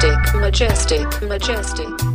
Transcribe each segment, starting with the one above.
majestic, majestic, majestic.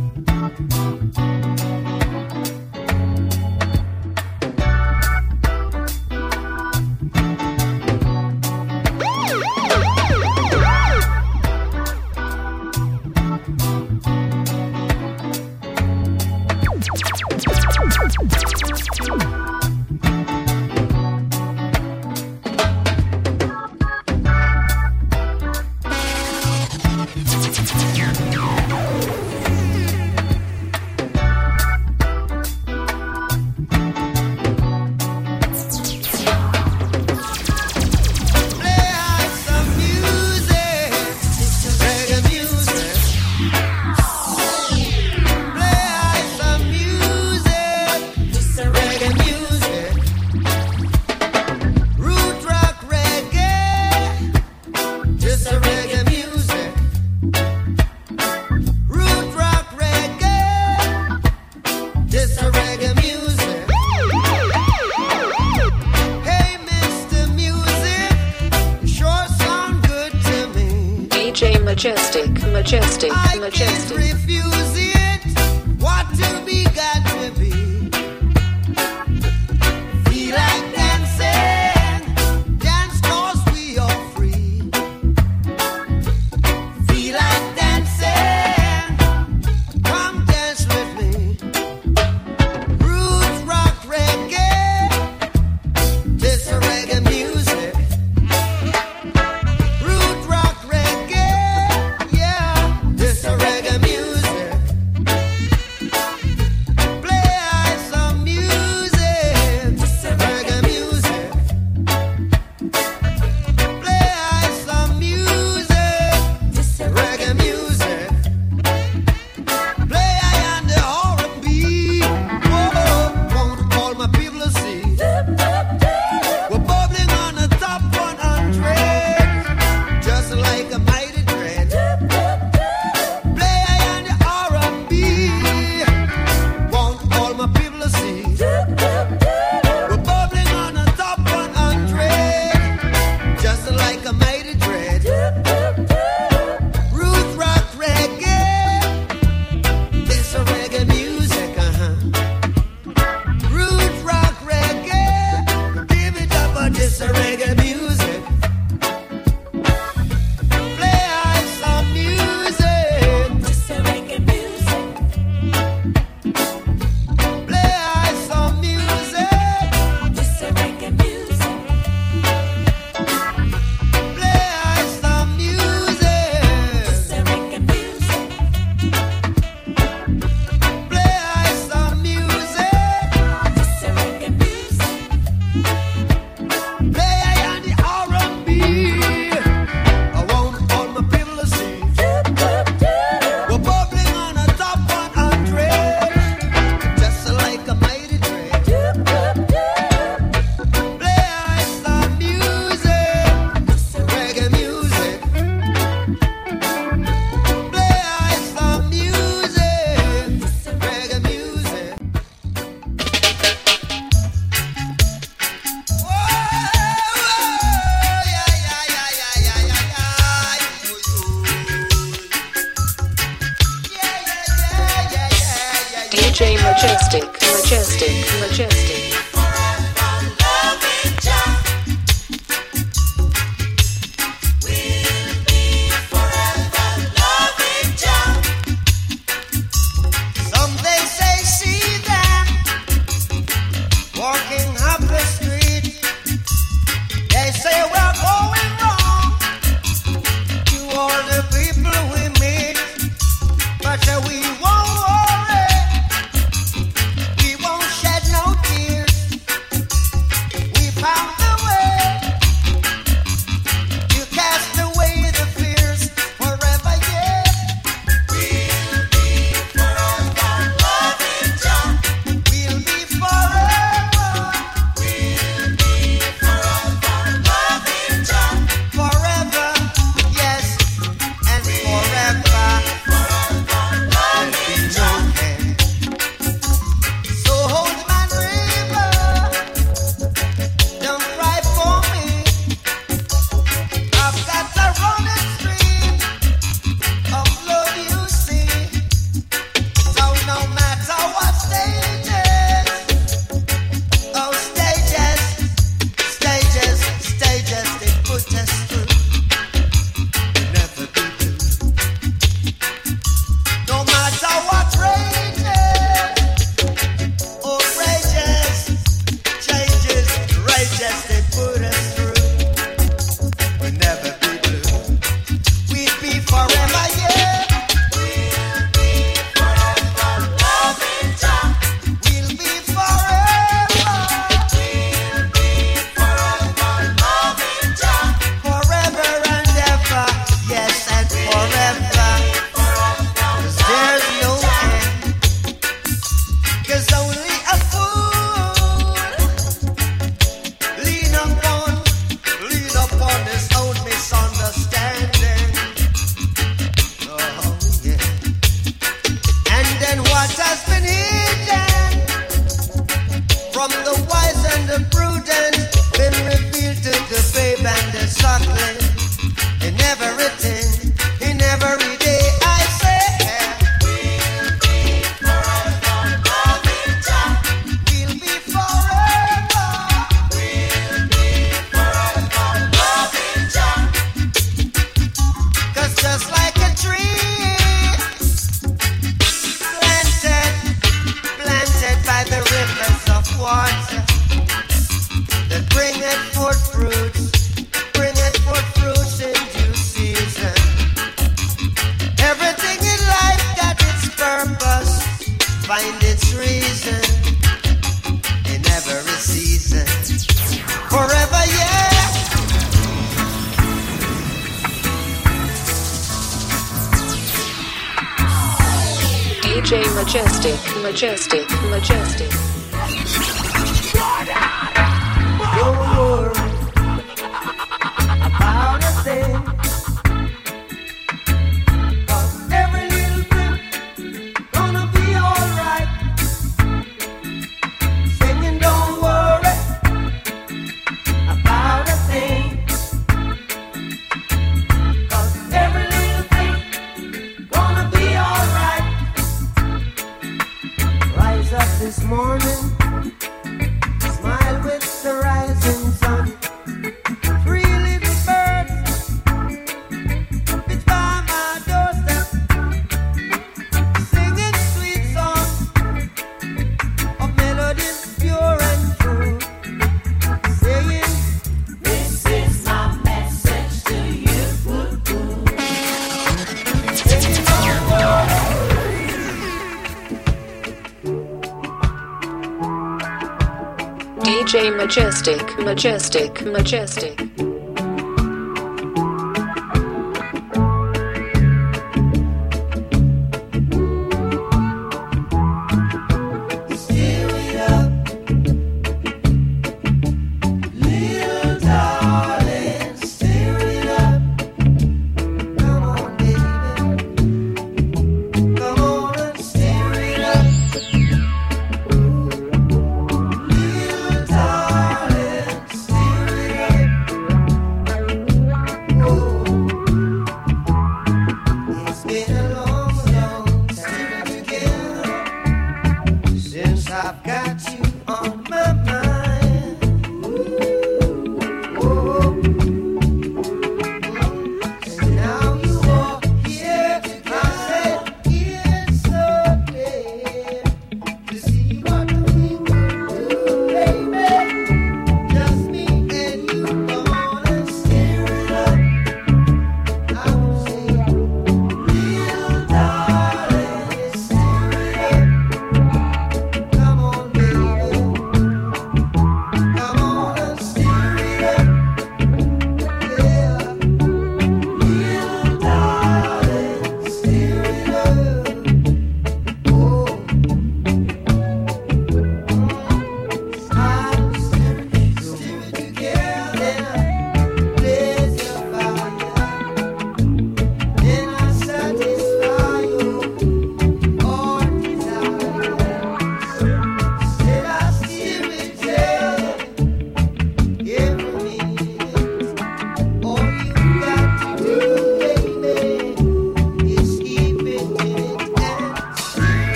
majestic, majestic, majestic.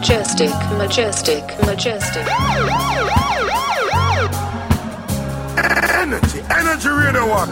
majestic, majestic, majestic. Energy, energy radio one.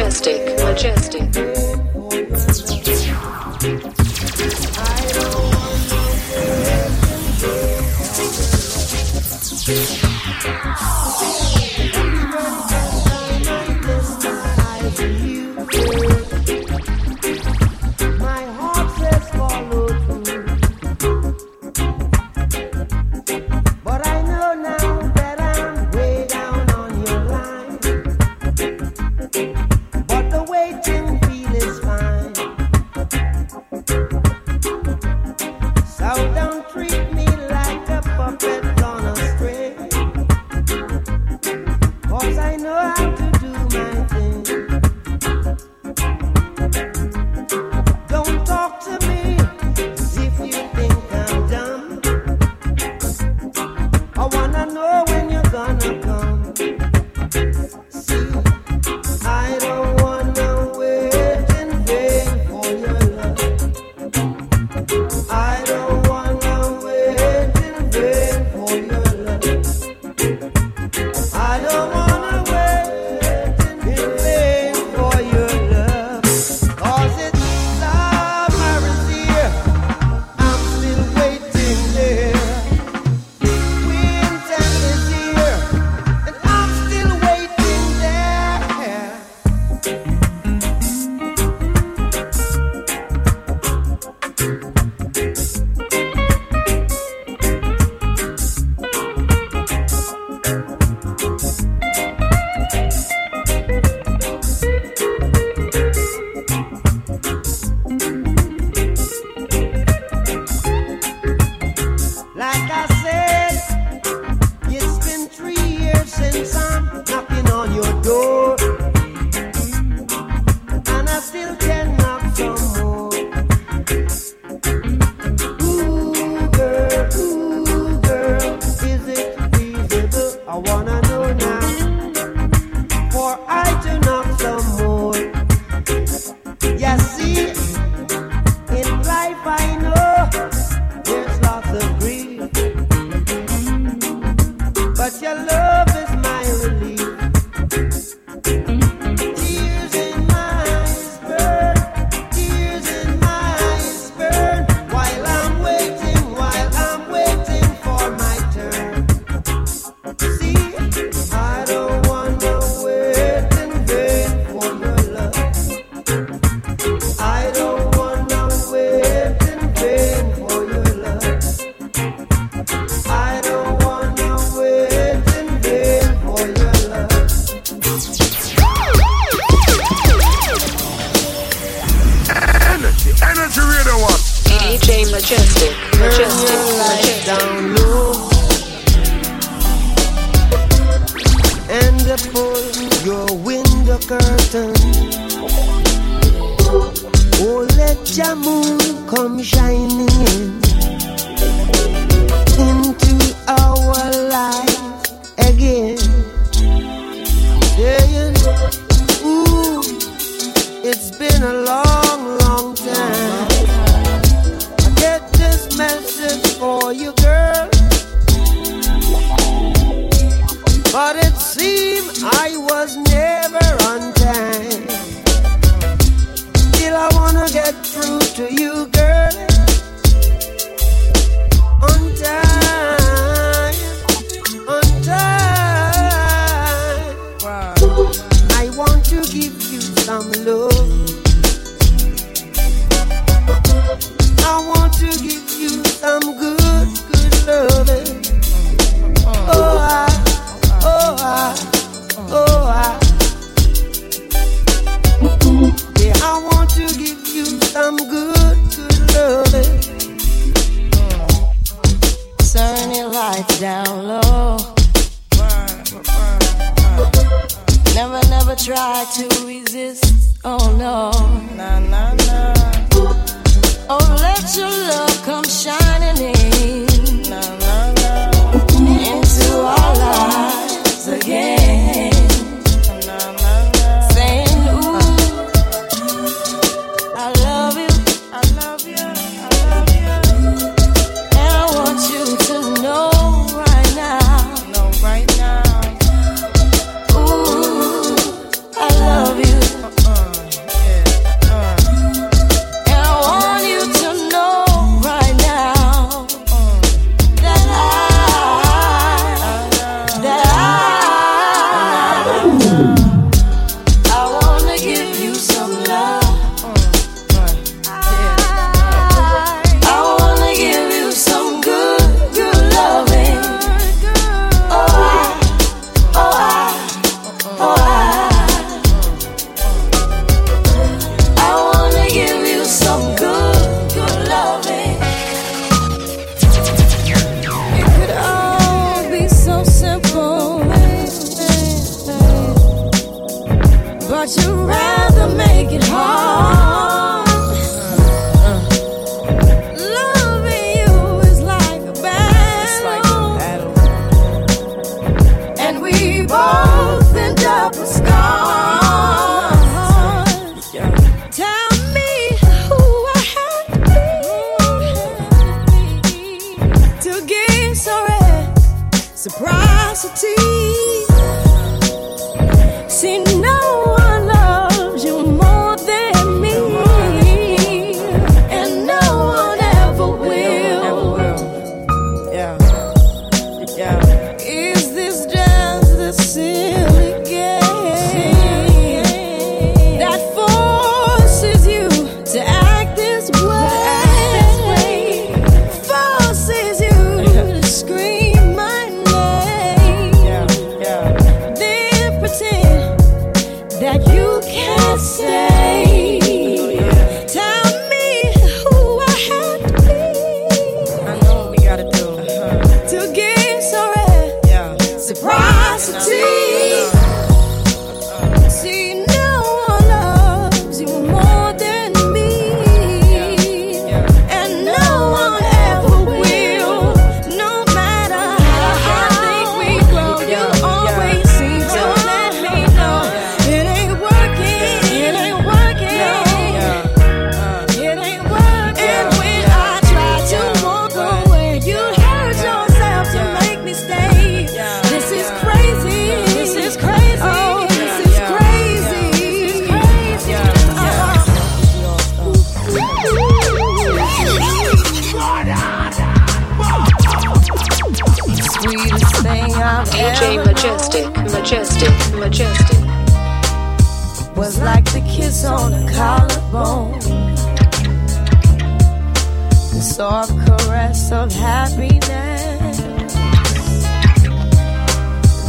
Majestic, majestic.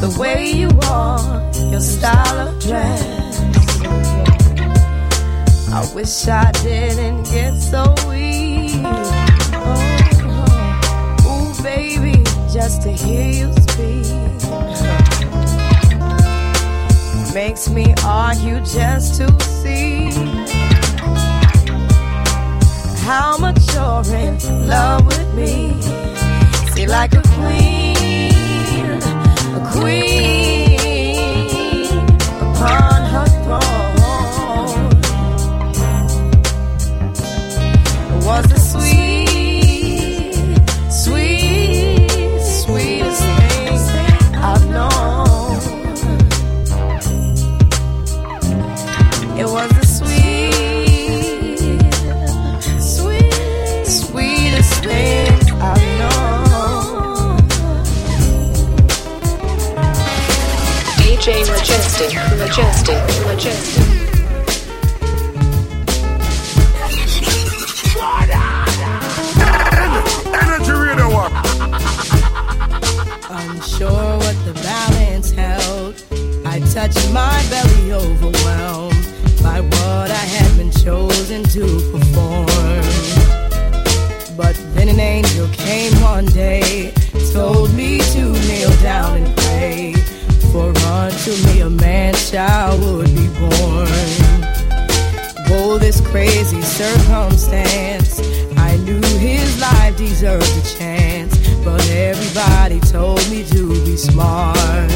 The way you walk, your style of dress. I wish I didn't get so weak. Oh, ooh, baby, just to hear you speak makes me argue just to see how much you're in love with me. See, like a queen, queen Majestic, Majestic. Unsure what the balance held. I touched my belly overwhelmed by what I had been chosen to perform. But then an angel came one day, told me to kneel down and unto me a man child would be born. Oh, this crazy circumstance. I knew his life deserved a chance, but everybody told me to be smart.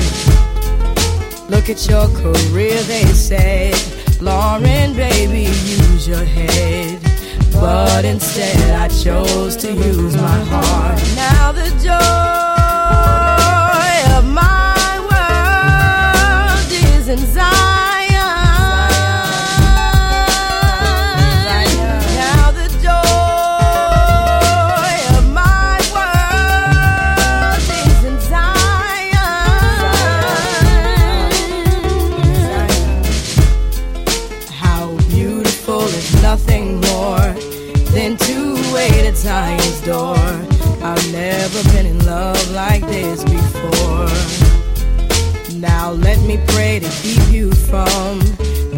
Look at your career, they said. Lauryn, baby, use your head. But instead, I chose to use my heart. Now the joy world is me pray to keep you from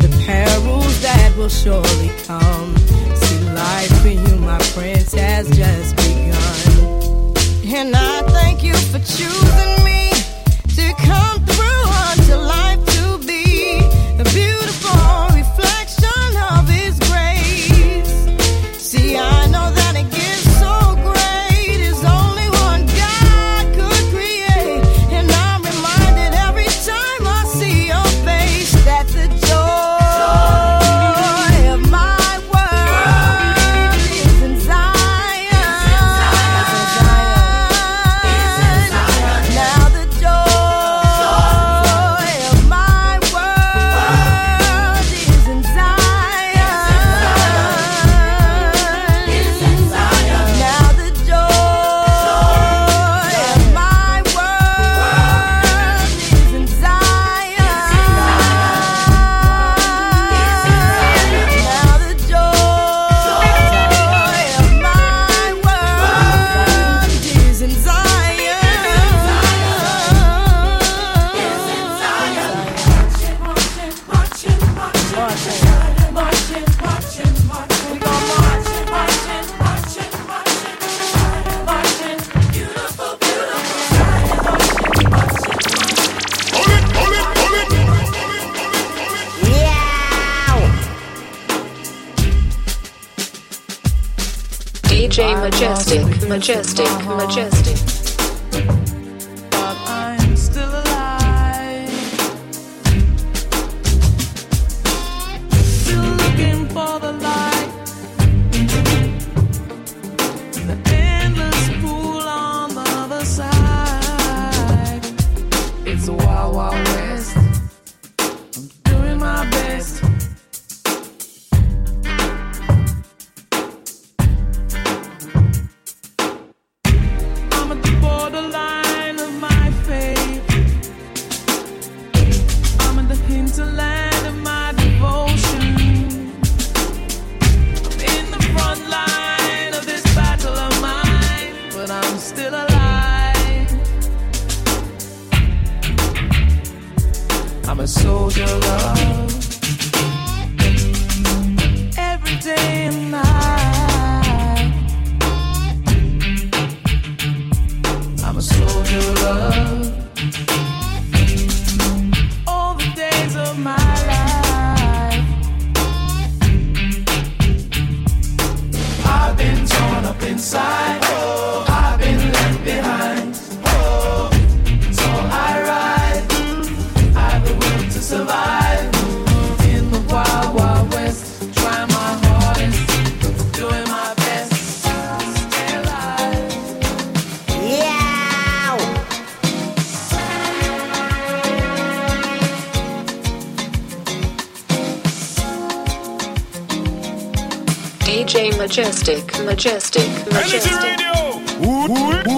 the perils that will surely come. See, life for you, my prince, has just begun. And I thank you for choosing me majestic, majestic. DJ Majestic, Majestic, Majestic. Energy Radio. Ooh, ooh.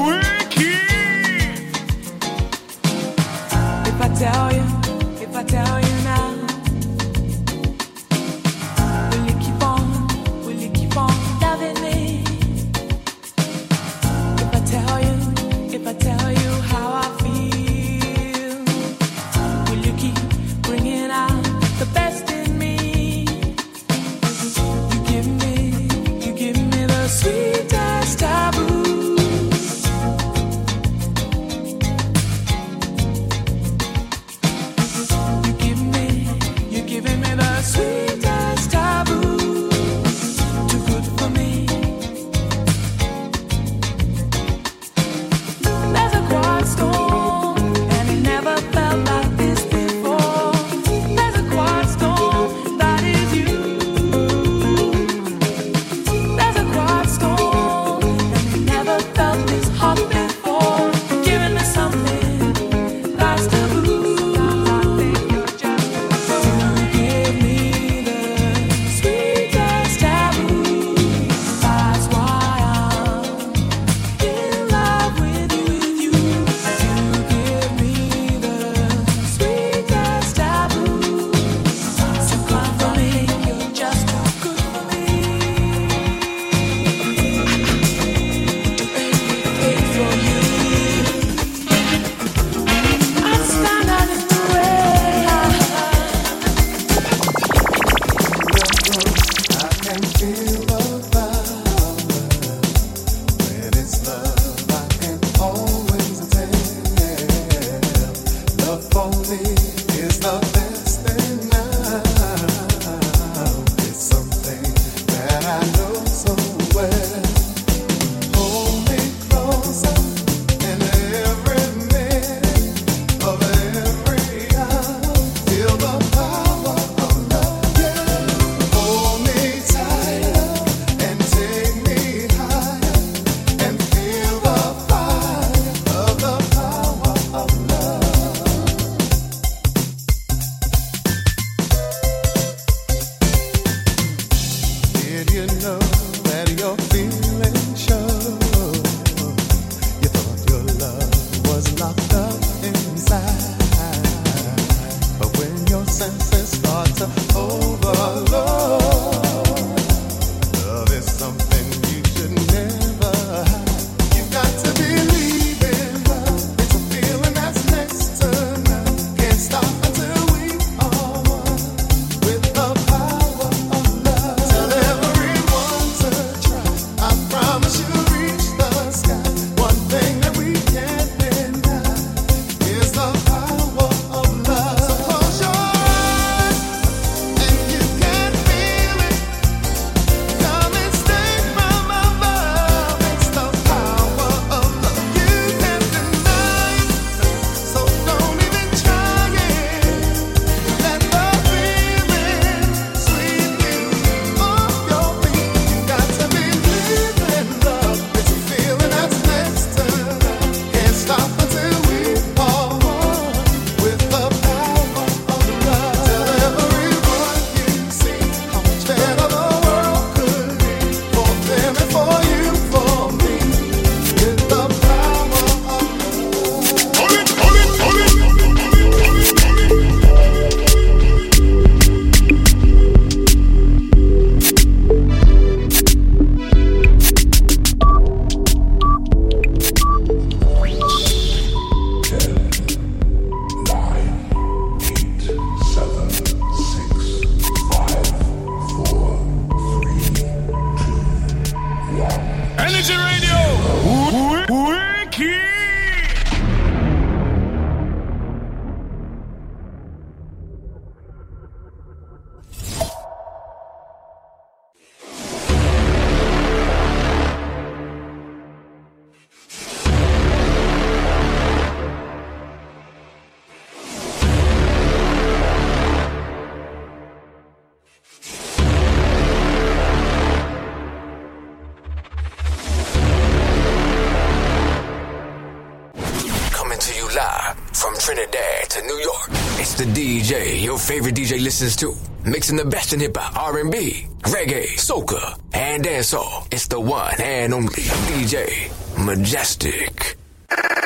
listens to, mixing the best in hip hop, R&B, reggae, soca, and dancehall. It's the one and only DJ Majestic.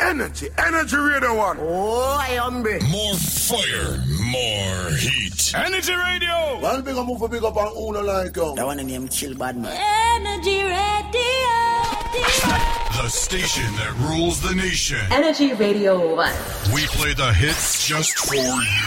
Energy, energy radio one. Oh, I am big. More fire, more heat. Energy radio. One big up, move big up on Uno like. Um. That one named Chill Badman. Energy radio. The station that rules the nation. Energy radio one. We play the hits just for you.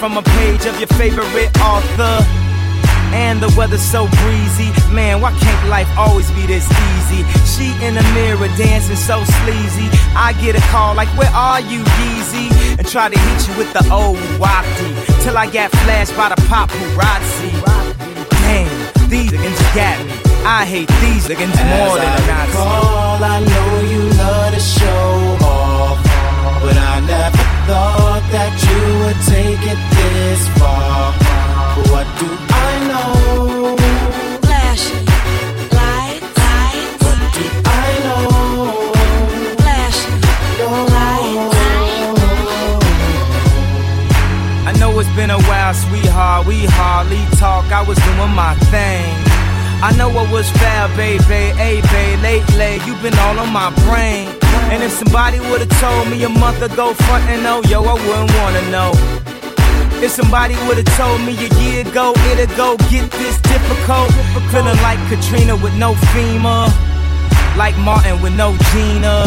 From a page of your favorite author. And the weather's so breezy. Man, why can't life always be this easy? She in the mirror dancing so sleazy. I get a call like, Where are you, Yeezy? And try to hit you with the old wafty. Till I got flashed by the paparazzi. Damn, these niggas got me. I hate these niggas more than a Nazi. All I know you love would take it this far. What do I know? Flashing lights, lights. What do I know? Flashing I know it's been a while, sweetheart. We hardly talk. I was doing my thing. I know I was foul, baby. Hey, babe, lately you've been all on my brain. And if somebody would've told me a month ago, front and oh, yo, I wouldn't wanna know. If somebody would've told me a year ago, it'd go get this difficult. Feeling like Katrina with no FEMA, like Martin with no Gina.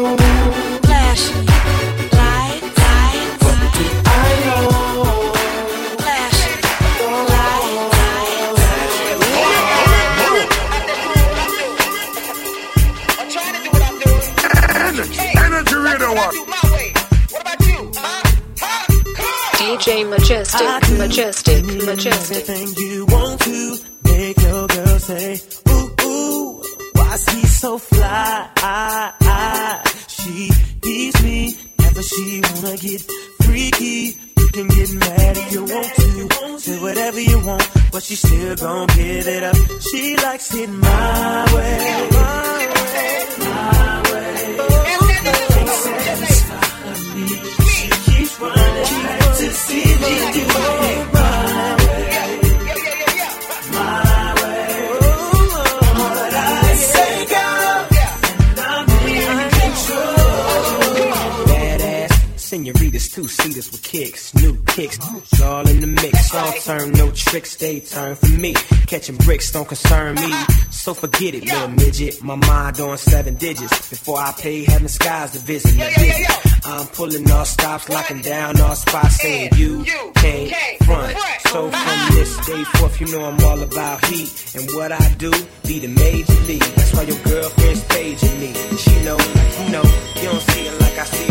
DJ Majestic, Majestic, Majestic. Catching bricks don't concern me, so forget it, little midget. My mind on seven digits. Before I pay, heaven skies to visit. the visit. I'm pulling all stops, locking down all spots, saying you can't front. So from this day forth, you know I'm all about heat. And what I do, be the major league. That's why your girlfriend's paging me. She know, you know, you don't see it like I see it,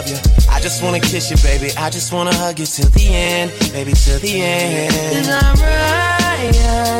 love you. I just wanna kiss you, baby. I just wanna hug you till the end, baby, till the end. And I'm right.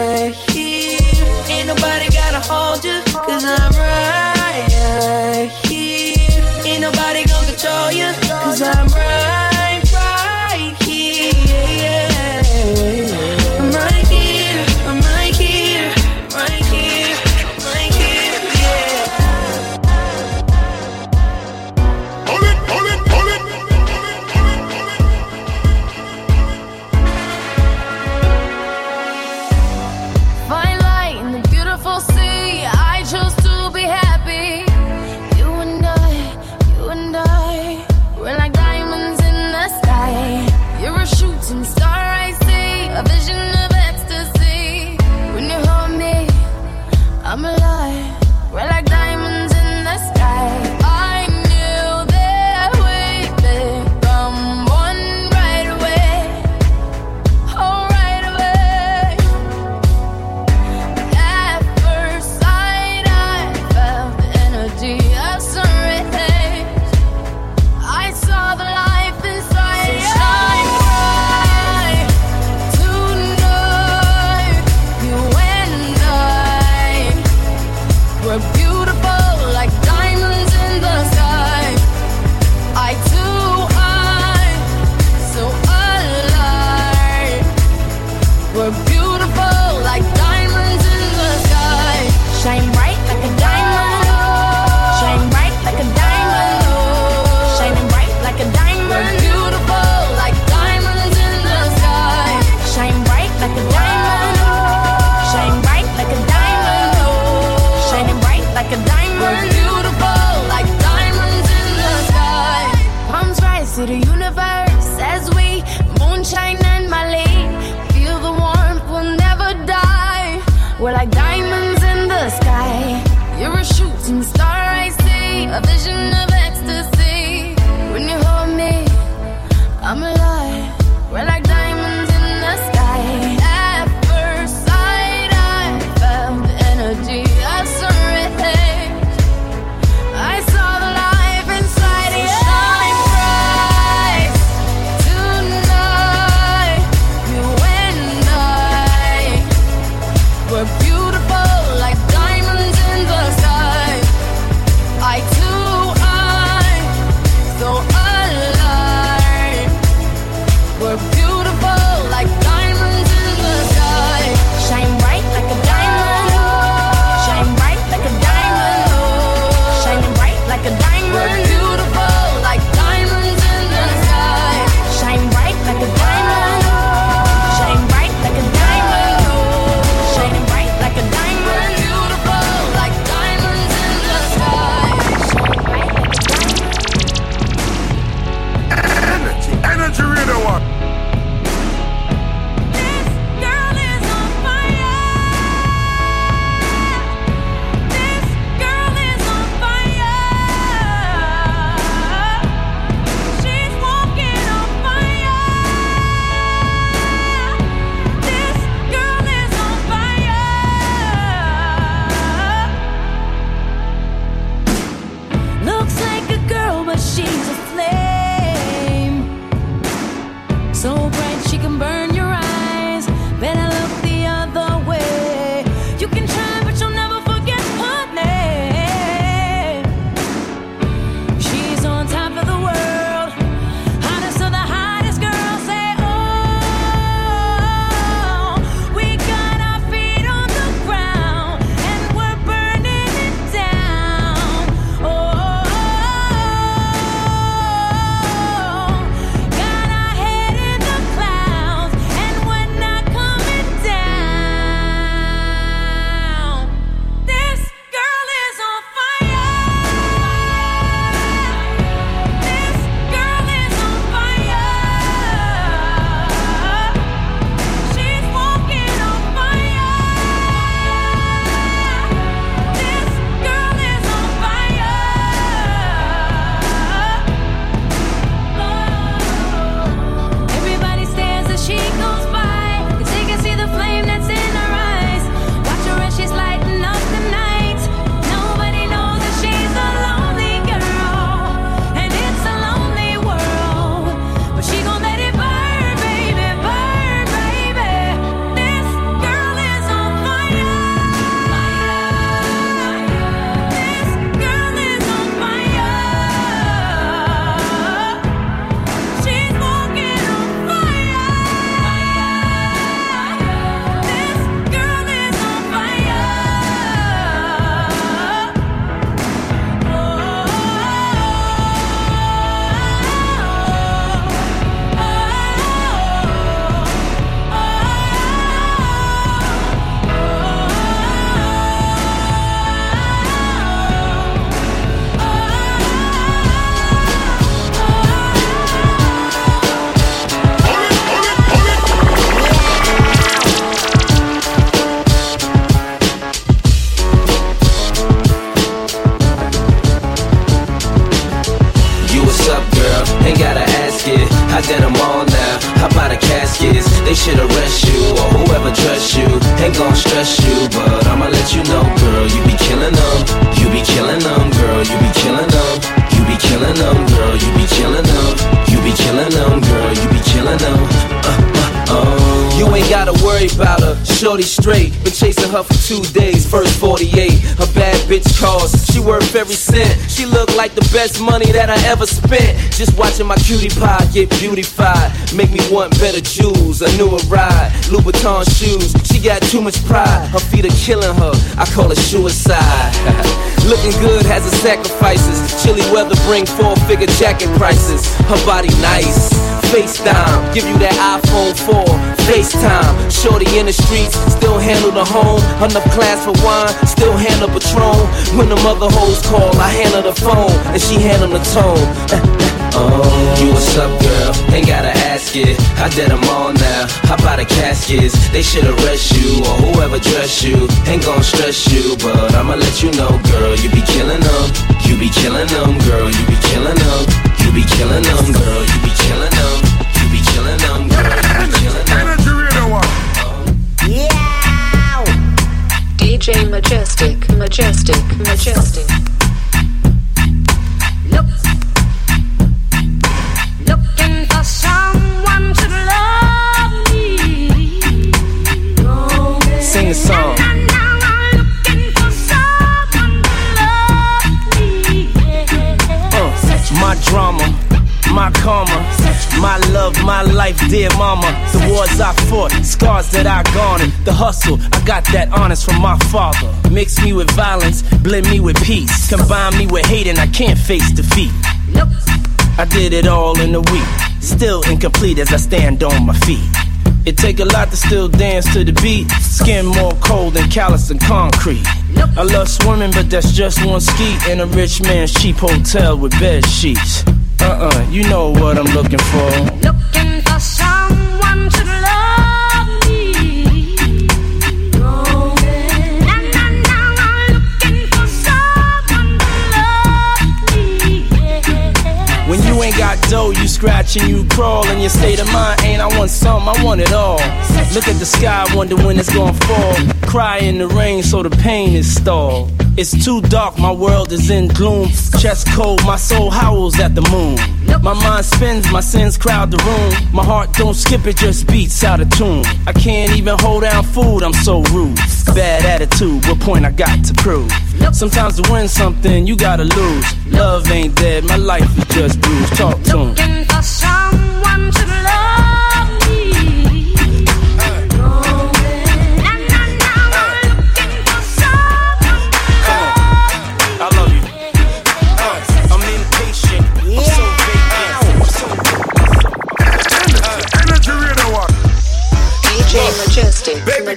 Stress you, but I'ma let you know, girl. You be killing them. You be killing them, girl. You be killing them. You be killing them, girl. You be killing them. You be killing them, girl. You be killing them. Uh, uh, uh. You ain't gotta worry about her. Shorty straight. Been chasing her for two days. First 48. Bitch calls. She worth every cent. She look like the best money that I ever spent. Just watching my cutie pie get beautified. Make me want better jewels. A newer ride. Louboutin shoes. She got too much pride. Her feet are killing her. I call it suicide. Looking good has its sacrifices. Chilly weather bring four figure jacket prices. Her body nice. FaceTime, give you that iPhone 4. FaceTime, shorty in the streets, still handle the home. Enough class for wine, still handle Patron. When the mother hoes call, I handle the phone, and she handle the tone. Oh, you what's up, girl? Ain't gotta ask it. I did them all now. Hop out the caskets? They should arrest you or whoever dress you. Ain't gon' stress you, but I'ma let you know, girl. You be killing them. You be killing them, girl. You be killing them. You be killing them, girl. You be killing them. You be killing them, girl. DJ Majestic, Majestic, Majestic. Look, looking for someone to love me. Sing a song. Uh, my drama, my karma, my love, my life, dear mama. The wars I fought, scars that I garnered, the hustle, I got that honest from my father. Mix me with violence, blend me with peace, combine me with hate, and I can't face defeat. Nope. I did it all in a week, still incomplete as I stand on my feet. It take a lot to still dance to the beat. Skin more cold than callous than concrete. I love swimming, but that's just one ski in a rich man's cheap hotel with bed sheets. Uh-uh, you know what I'm looking for. Looking for someone to love me. Na, na, na, I'm looking for someone to love me. Yeah. When you ain't got dough, you scratch and you crawl. And your state of mind ain't, I want something, I want it all. Look at the sky, wonder when it's gonna fall. Cry in the rain, so the pain is stalled. It's too dark, my world is in gloom. Chest cold, my soul howls at the moon. My mind spins, my sins crowd the room. My heart don't skip, it just beats out of tune. I can't even hold down food, I'm so rude. Bad attitude, what point I got to prove? Sometimes to win something, you gotta lose. Love ain't dead, my life is just bruised. Talk to 'em. Looking for someone to love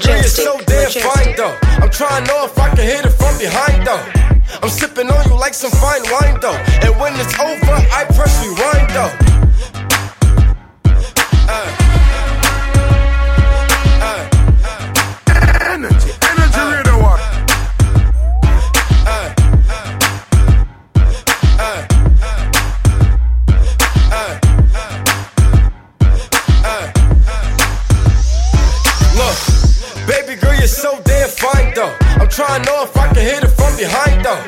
Majestic, Baby girl, you're Majestic, so damn Majestic. fine though. I'm trying to know if I can hit it from behind though. I'm sipping on you like some fine wine though. And when it's over, I press rewind though. Uh. Uh. Energy trying to know if I can hit it from behind though.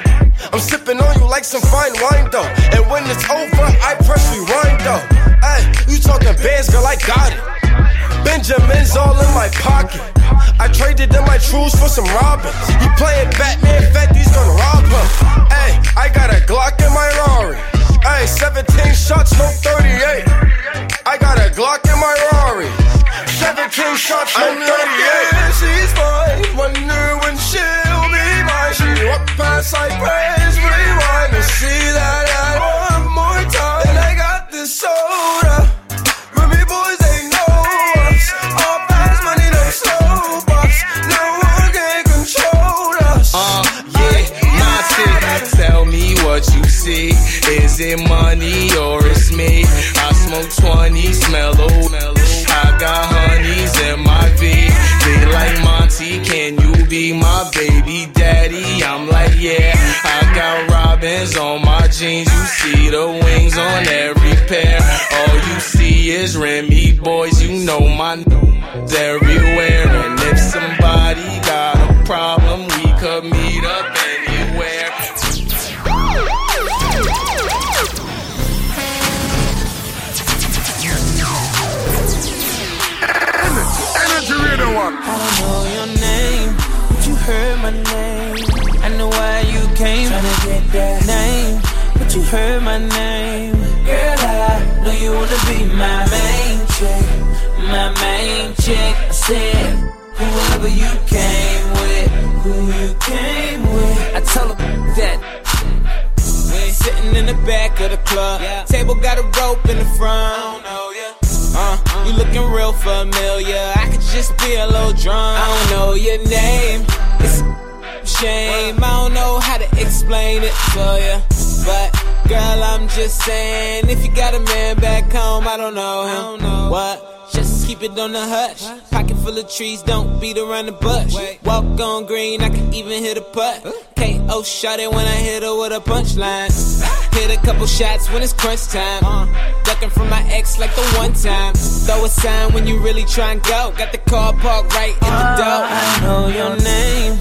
I'm sipping on you like some fine wine though. And when it's over, I press rewind though. Hey, you talking bands, girl, I got it. Benjamin's all in my pocket. I traded in my trues for some robins. He playing Batman, Fetty's gonna rob him. Hey, I got a Glock in my Rari. Hey, 17 shots, no 38. I got a Glock in my Rari. 17 shots, no 38. she's fine. Wonder when she'll be mine. She walk past like praise, rewind to see that I one more time. And I got this soda. Remy Boyz, they know us. All fast money, no slow bucks. No one can control us. Uh, yeah, my shit. Tell me what you see. Is it money or it's me? I smoke 20, smell old. Got honeys in my V. They like Monty, can you be my baby daddy? I'm like, yeah. I got robins on my jeans. You see the wings on every pair. All you see is Remy Boyz. You know my n- everywhere. And if somebody got a problem, we could meet you heard my name. Girl, I know you wanna be my main chick, my main chick. I said, whoever you came with, who you came with. I tell her that sitting in the back of the club. Yeah. Table got a rope in the front. Know, yeah. Uh, you looking real familiar. I could just be a little drunk. I don't know your name. It's shame. I don't know how to explain it to you. But girl, I'm just saying, if you got a man back home, I don't know him. What? Just keep it on the hush. Pocket full of trees, don't beat around the bush. Walk on green, I can even hit a putt. KO shot it when I hit her with a punchline. Hit a couple shots when it's crunch time. Uh. Ducking from my ex like the one time. Throw a sign when you really try and go. Got the car parked right in the uh, door. I know your name,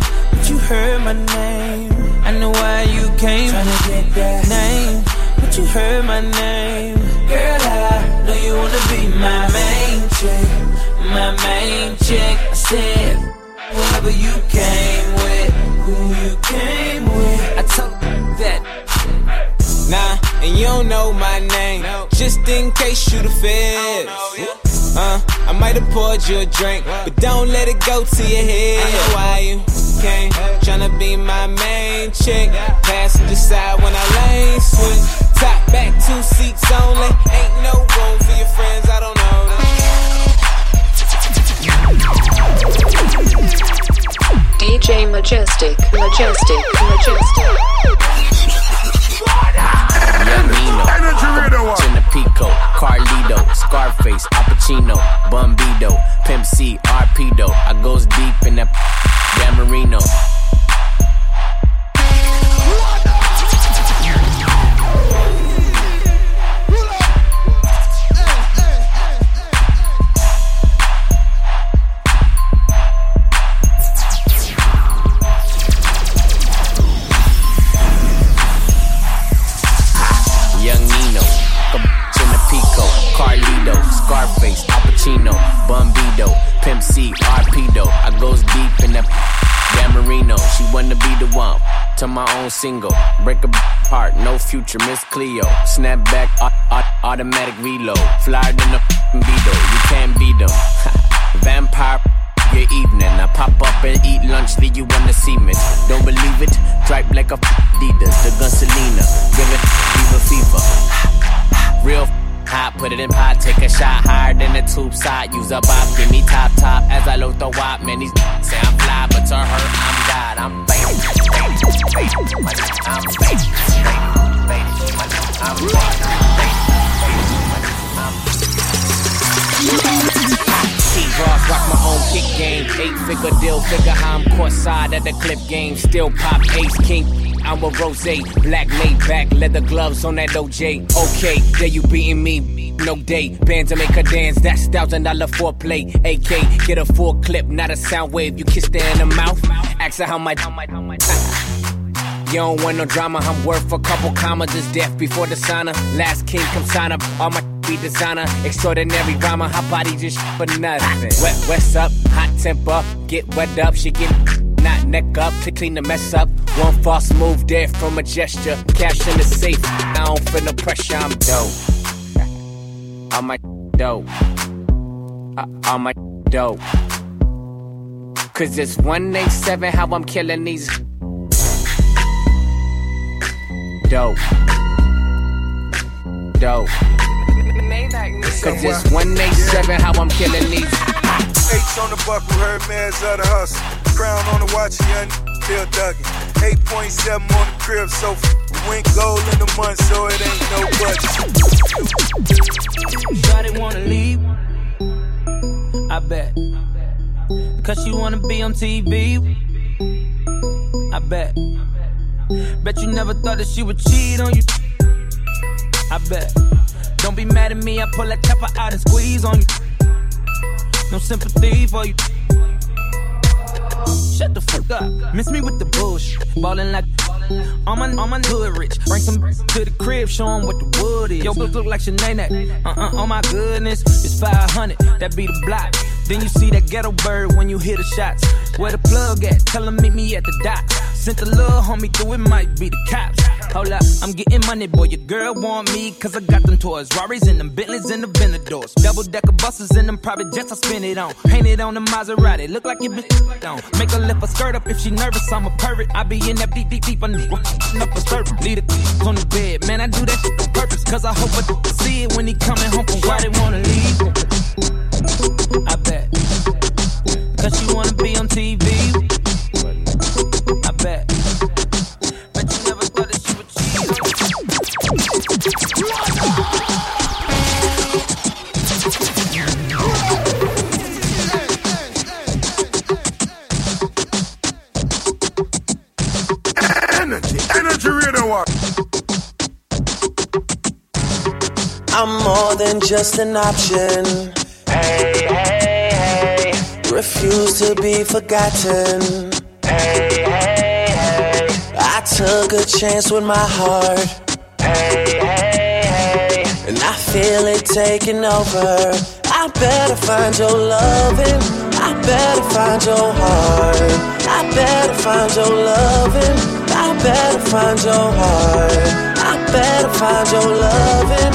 heard my name. I know why you came. Tryna get that name, but you heard my name. Girl, I know you wanna be my main chick, my main chick. I said, whoever you came with, who you came with. I told that. Nah, and you don't know my name. Just in case you the feds. Uh, I might have poured you a drink, but don't let it go to your head. I know why you came, tryna be my main chick. Passenger side when I lane switch. Top back, two seats only. Ain't no room for your friends, I don't know. DJ Majestic, Majestic, Majestic. Yamino, Pico, Carlito, Scarface, Al Pacino, Bumbido, Pimp C. I goes deep in that Dan goes deep in that Dan Marino. She wanna be the one to my own single. Break a heart, no future, Miss Cleo. Snap back, au- au- automatic reload. Flyer than a Beetle, you can't beat them. Vampire. Your evening, I pop up and eat lunch, leave you wanna see me. Don't believe it? Stripe like a Adidas, the gun Selena. Give it fever, fever. Real hot, put it in pot, take a shot higher than the tube side. Use a bop, give me top top as I load the wop. Man, these say I'm fly, but to her, I'm God. I'm fake, fake, fake, I'm fake, fake, fake, I'm Steve Ross, rock my own kick game. Eight figure deal, figure how I'm court side at the clip game. Still pop ace king. I'm a rose, black laid back, leather gloves on that OJ. Okay, there you beating me, no day. bands to make her dance, that's thousand dollar foreplay. AK, get a full clip, not a sound wave. You kissed her in the mouth, ask her how my, how my, how my. You don't want no drama, I'm worth a couple commas. Just death before the sauna. Last king come sign up, all my be designer, extraordinary rhymer. Hot body just for nothing. Wet, west up, hot temper, get wet up. She get not neck up to clean the mess up. One false move there from a gesture. Cash in the safe, I don't feel no pressure. I'm dope. I'm my dope. Uh, I'm my dope. Cause it's 187 how I'm killing these. Dope. Dope. Cause it's 187 how I'm killing these. H on the buckle, heard man's out of the hustle. Crown on the watch, young still ducking. 8.7 on the crib, so f- went gold in the month, so it ain't no budget. Shawty wanna leave. I bet. Cause she wanna be on TV. I bet. Bet you never thought that she would cheat on you. I bet. Don't be mad at me, I pull that chopper out and squeeze on you. No sympathy for you. Shut the fuck up. Miss me with the bullshit. Ballin' like on my on my hood rich. Bring some to the crib, show 'em what the wood is. Yo, look, look like Sinead. Uh uh, oh my goodness, it's 500. That be the block. Then you see that ghetto bird when you hear the shots. Where the plug at? Tell 'em meet me at the dock. Sent a little homie through, it might be the cops. Hold up, I'm getting money, boy. Your girl want me, cause I got them toys. Rarries and them Bentleys and the Ventadors. Double decker buses and them private jets I spin it on. Painted on the Maserati, look like it been on. Make a lift her skirt up if she nervous. I'm a pervert. I be in that deep, deep, deep. I need up a servant. Lead it on the bed. Man, I do that shit on purpose. Cause I hope I see it when he coming home from why they wanna leave. I bet. Cause she wanna be on TV. I bet. Bet you never thought that she would Energy, energy radio what? I'm more than just an option. Hey, hey, hey. Refuse to be forgotten. Hey, hey, hey. I took a chance with my heart. Hey, hey, hey. And I feel it taking over. I better find your loving. I better find your heart. I better find your loving. I better find your heart. I better find your loving.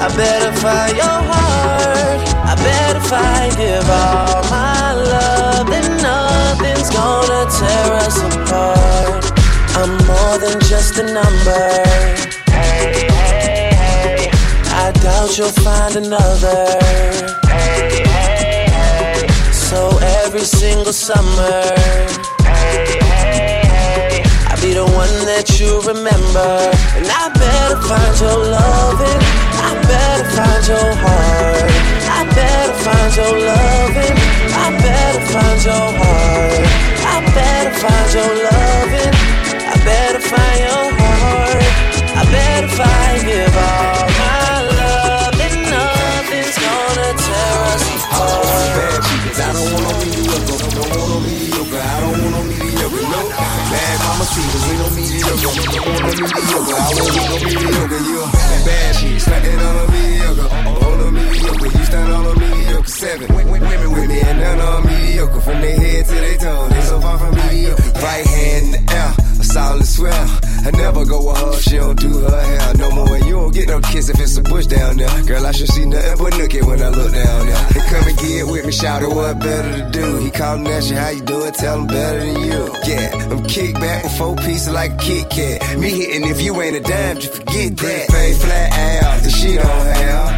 I better find your heart. I better find give all my love. Then nothing's gonna tear us apart. I'm more than just a number. Hey, hey, hey. I doubt you'll find another. Hey, hey, hey. So every single summer. Hey, hey, hey. I'll be the one that you remember. And I better find your loving. I better find your heart. I better find your loving. I better find your heart. I better find your loving. I better find your heart. I better find give all my love. And nothing's gonna tear us apart. I don't want no mediocre, don't want no mediocre, I don't no. Bad mamacitas, we no mediocre, don't want no mediocre, I won't no mediocre, you a bad chick, standing on a mediocre, on a mediocre, you stand on a mediocre, seven women with me and none are mediocre, from their head to their toe, they so far from mediocre. Right hand in the air, solid swell. I never go with her, she don't do her hair no more. And you don't get no kiss if it's a bush down there. Girl, I should see nothing but nookie when I look down there. They come and get with me, shout out what better to do. He and asked you how you doing, tell him better than you. Yeah, I'm kick back with four pieces like a Kit Kat. Me hitting if you ain't a dime, just forget that. Fade flat ass, that she don't have.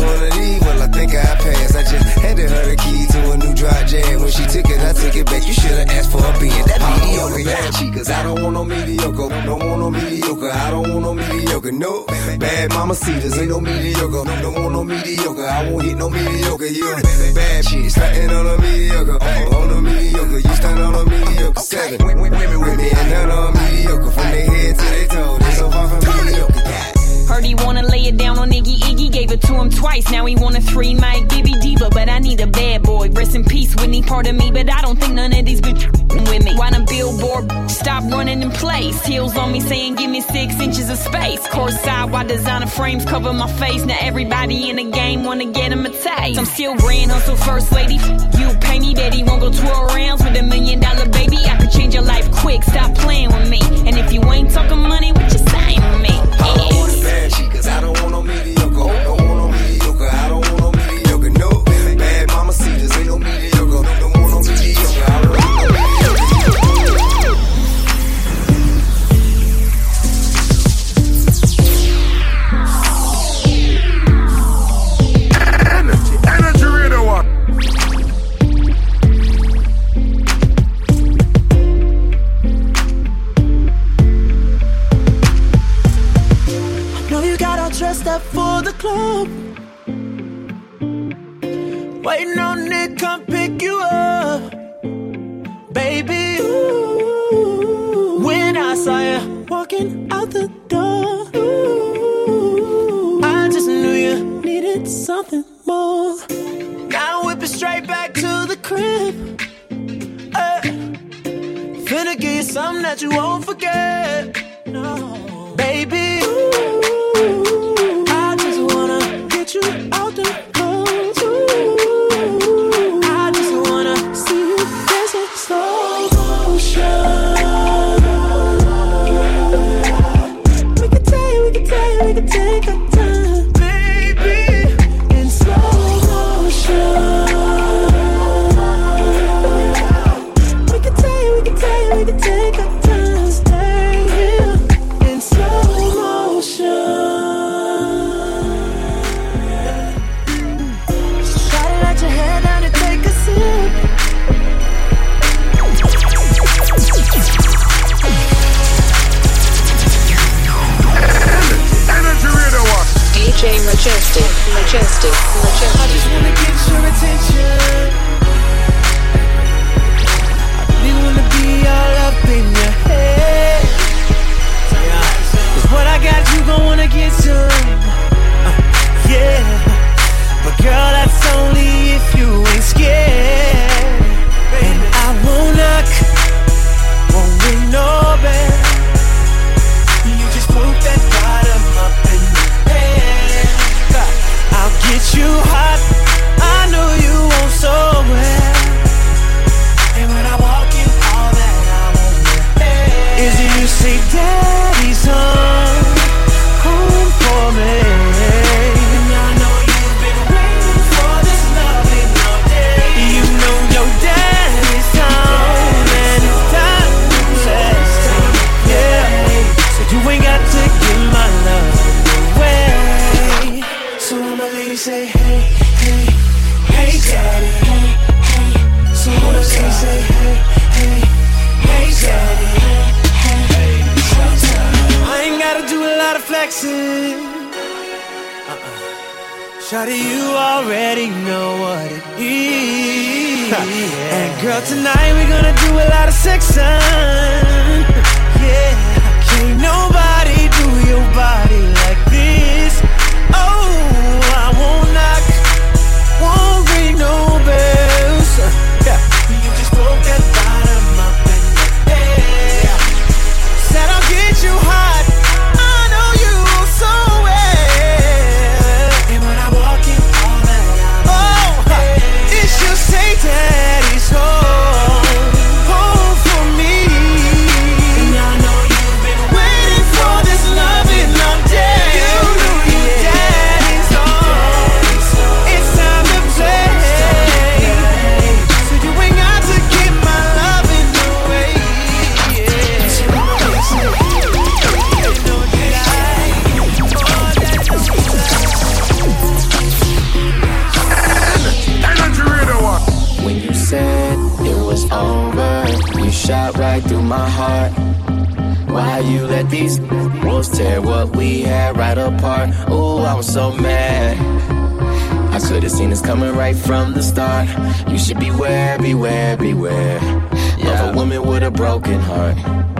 One of these, well I think I passed. I just handed her the key to a new dry jam. When she took it, I took it back. You should've asked for a being that mediocre. Bad chicas, I don't want no mediocre. Don't want no mediocre. I don't want no mediocre. No bad mamacitas ain't no mediocre. Don't want no mediocre. I won't hit no mediocre. You bad chick, starting on a mediocre. On a mediocre, you stand on a mediocre. Seven women with me and none are mediocre. From their head to their toe, they so far from mediocre. Heard he wanna lay it down on Iggy Iggy, gave it to him twice. Now he want a three mic Gibby Diva, but I need a bad boy. Rest in peace, Whitney, part of me, but I don't think none of these bitches with me. Why the billboard stop running in place? Heels on me saying give me six inches of space. Course side, why designer frames cover my face? Now everybody in the game wanna get him a taste. I'm still grand hustle first lady. You pay me, Betty won't go 12 rounds with a million dollar baby. I could change your life quick, stop playing with me. And if you ain't talking money, what you saying chicas, I don't want no mediocre. No dressed up for the club. Waiting on Nick, come pick you up. Baby, ooh, when I saw you walking out the door, ooh, I just knew you needed something more. Now whip it straight back to the crib. Uh, finna give you something that you won't forget. No, baby, ooh, get majestic, majestic. I just wanna get your attention. I really wanna be all up in your head. Cause what I got, you gon' wanna get some. Uh, yeah. But girl, that's only if you ain't scared. And I won't knock, won't ring no bell. Get you hot. I know you want so already know what it is. And girl, tonight we're gonna do a lot of sexing. Yeah, can't nobody do your body tear what we had right apart? Ooh, I was so mad. I could have seen this coming right from the start. You should beware, beware, beware of a woman with a broken heart.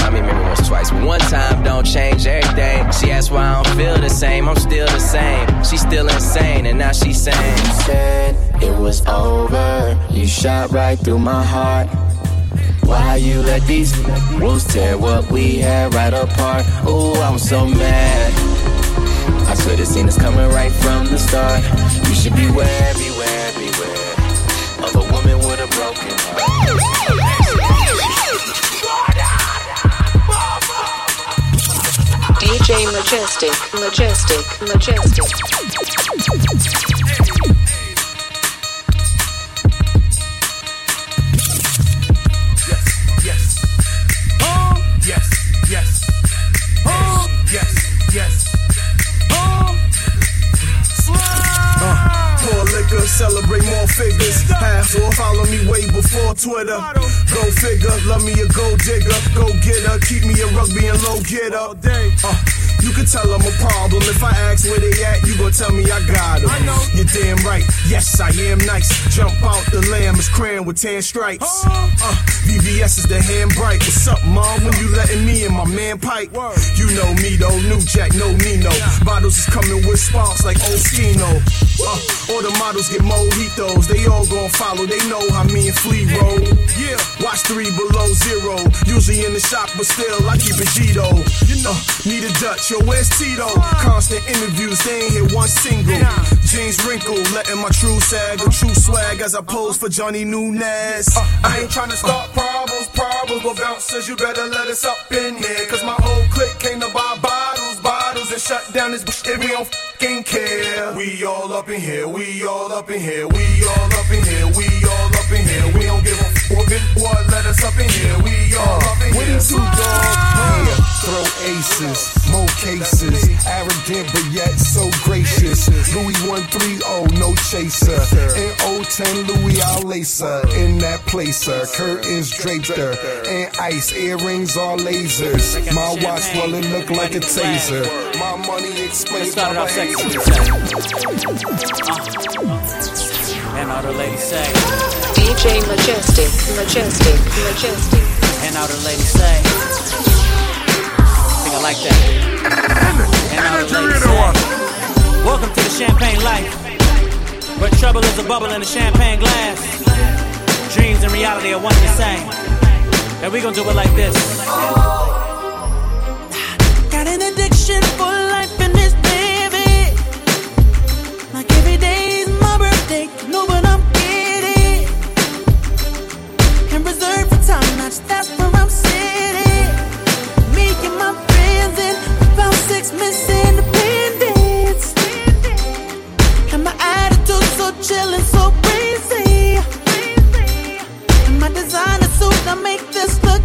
I mean, maybe once, twice. One time don't change everything. She asked why I don't feel the same. I'm still the same. She's still insane, and now she's saying, You said it was over. You shot right through my heart. Why you let these wolves tear what we had right apart? Ooh, I'm so mad. I should've seen this coming right from the start. You should beware, beware, beware of a woman with a broken Oh, yes, yes. Oh, yes, yes. Oh, slay. Uh, pour liquor, celebrate more figures. Half or follow me way before Twitter. Go figure, love me a gold digger. Go get her, keep me a rugby and low getter. Uh, you can tell I'm a problem. If I ask where they at, you gon' tell me I got them. You're damn right. Yes, I am nice. Jump out the lamb is crayon with tan stripes. Uh, VVS is the hand bright. What's up, mom? When you letting me and my man pipe? You know me though, new jack, no Nino. Bottles is coming with sparks like Oskino. Uh, all the models get mojitos. They all gon' follow. They know how me and Flea roll. Yeah, watch three below zero. Usually in the shop, but still I keep it Gito. You know, need a Dutch. Yo, where's Tito? Constant interviews, they ain't hit one single. Jeans wrinkled, letting my true sag, a true swag as I pose for Johnny Nunez. I ain't trying to start problems, problems, but bouncers, you better let us up in here. Cause my whole clique came to buy bottles, bottles, and shut down this bitch if we don't fucking care. We all up in here, we all up in here, we all up in here, we all up in here. We Good boy, let us up in here. We all up in here. Two dogs, yeah. Throw aces, more cases. Arrogant, but yet so gracious. Louis 130, no chaser. and 010, Louis, I'll lace her. In that placer, curtains draped her. And ice, earrings are lasers. My watch, well, it look like a taser. My money explains my behavior. And all the ladies say, DJ Majestic, Majestic, Majestic. And all the ladies say, I think I like that. And all the ladies say, Welcome to the champagne life, where trouble is a bubble in a champagne glass. Dreams and reality are one and the same. And we gonna do it like this. Got an addiction for makes me independent. And my attitude so chill and so breezy. And my designer suit, I make this look.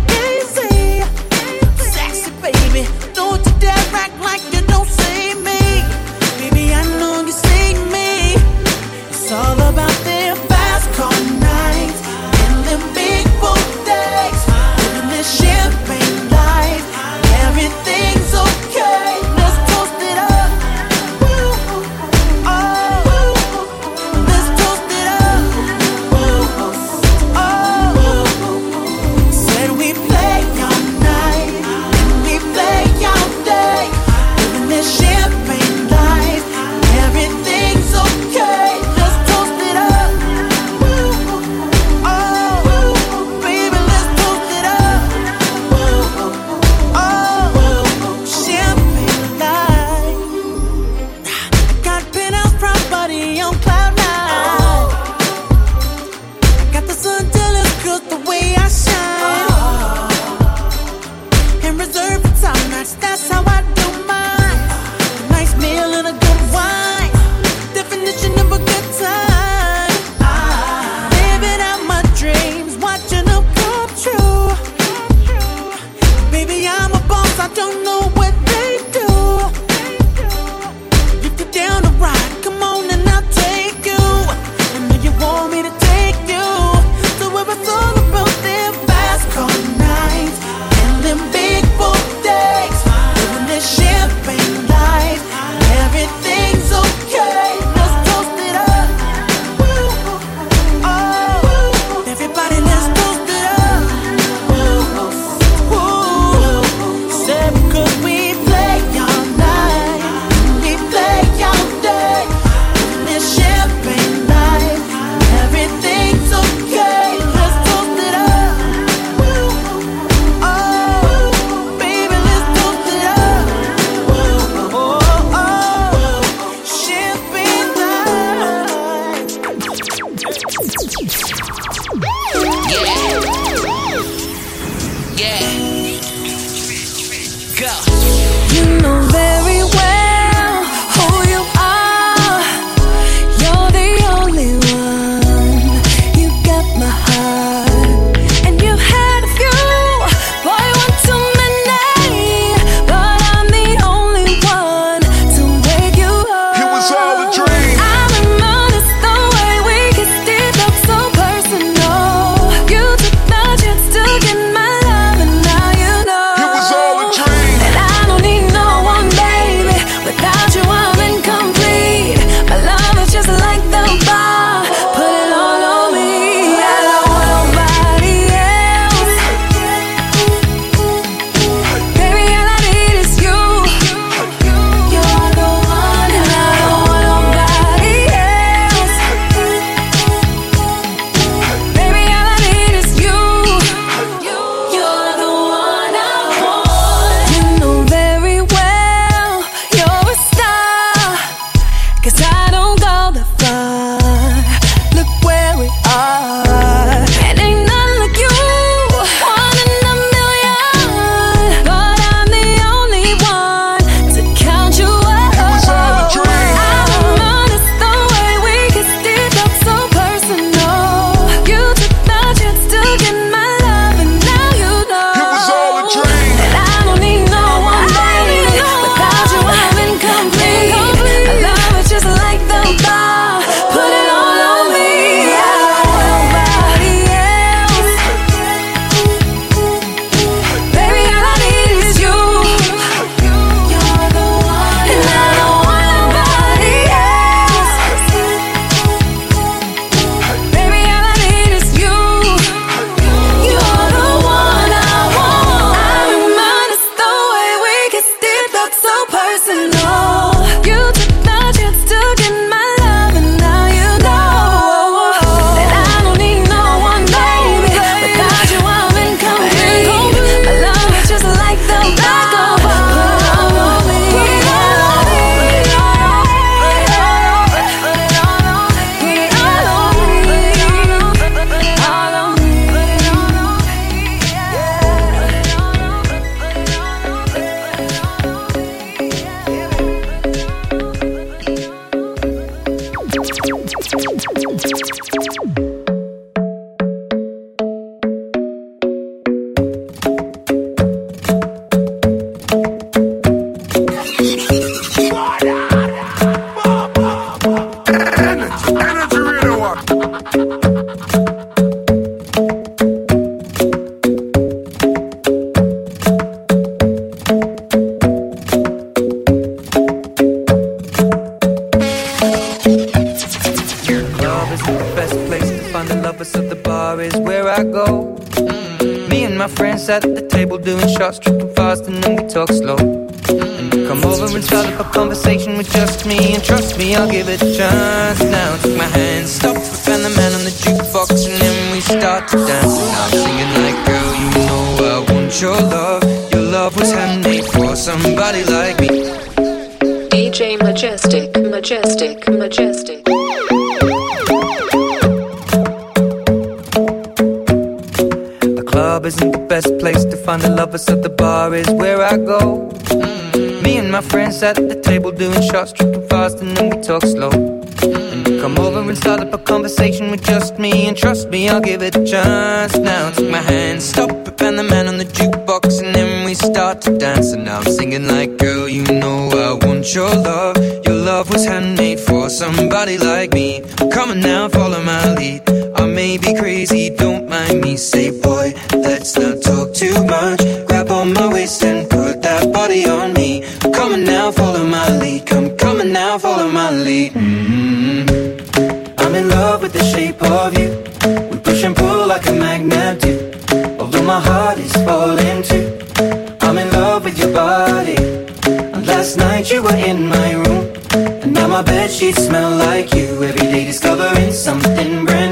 Sheets smell like you. Every day discovering something brand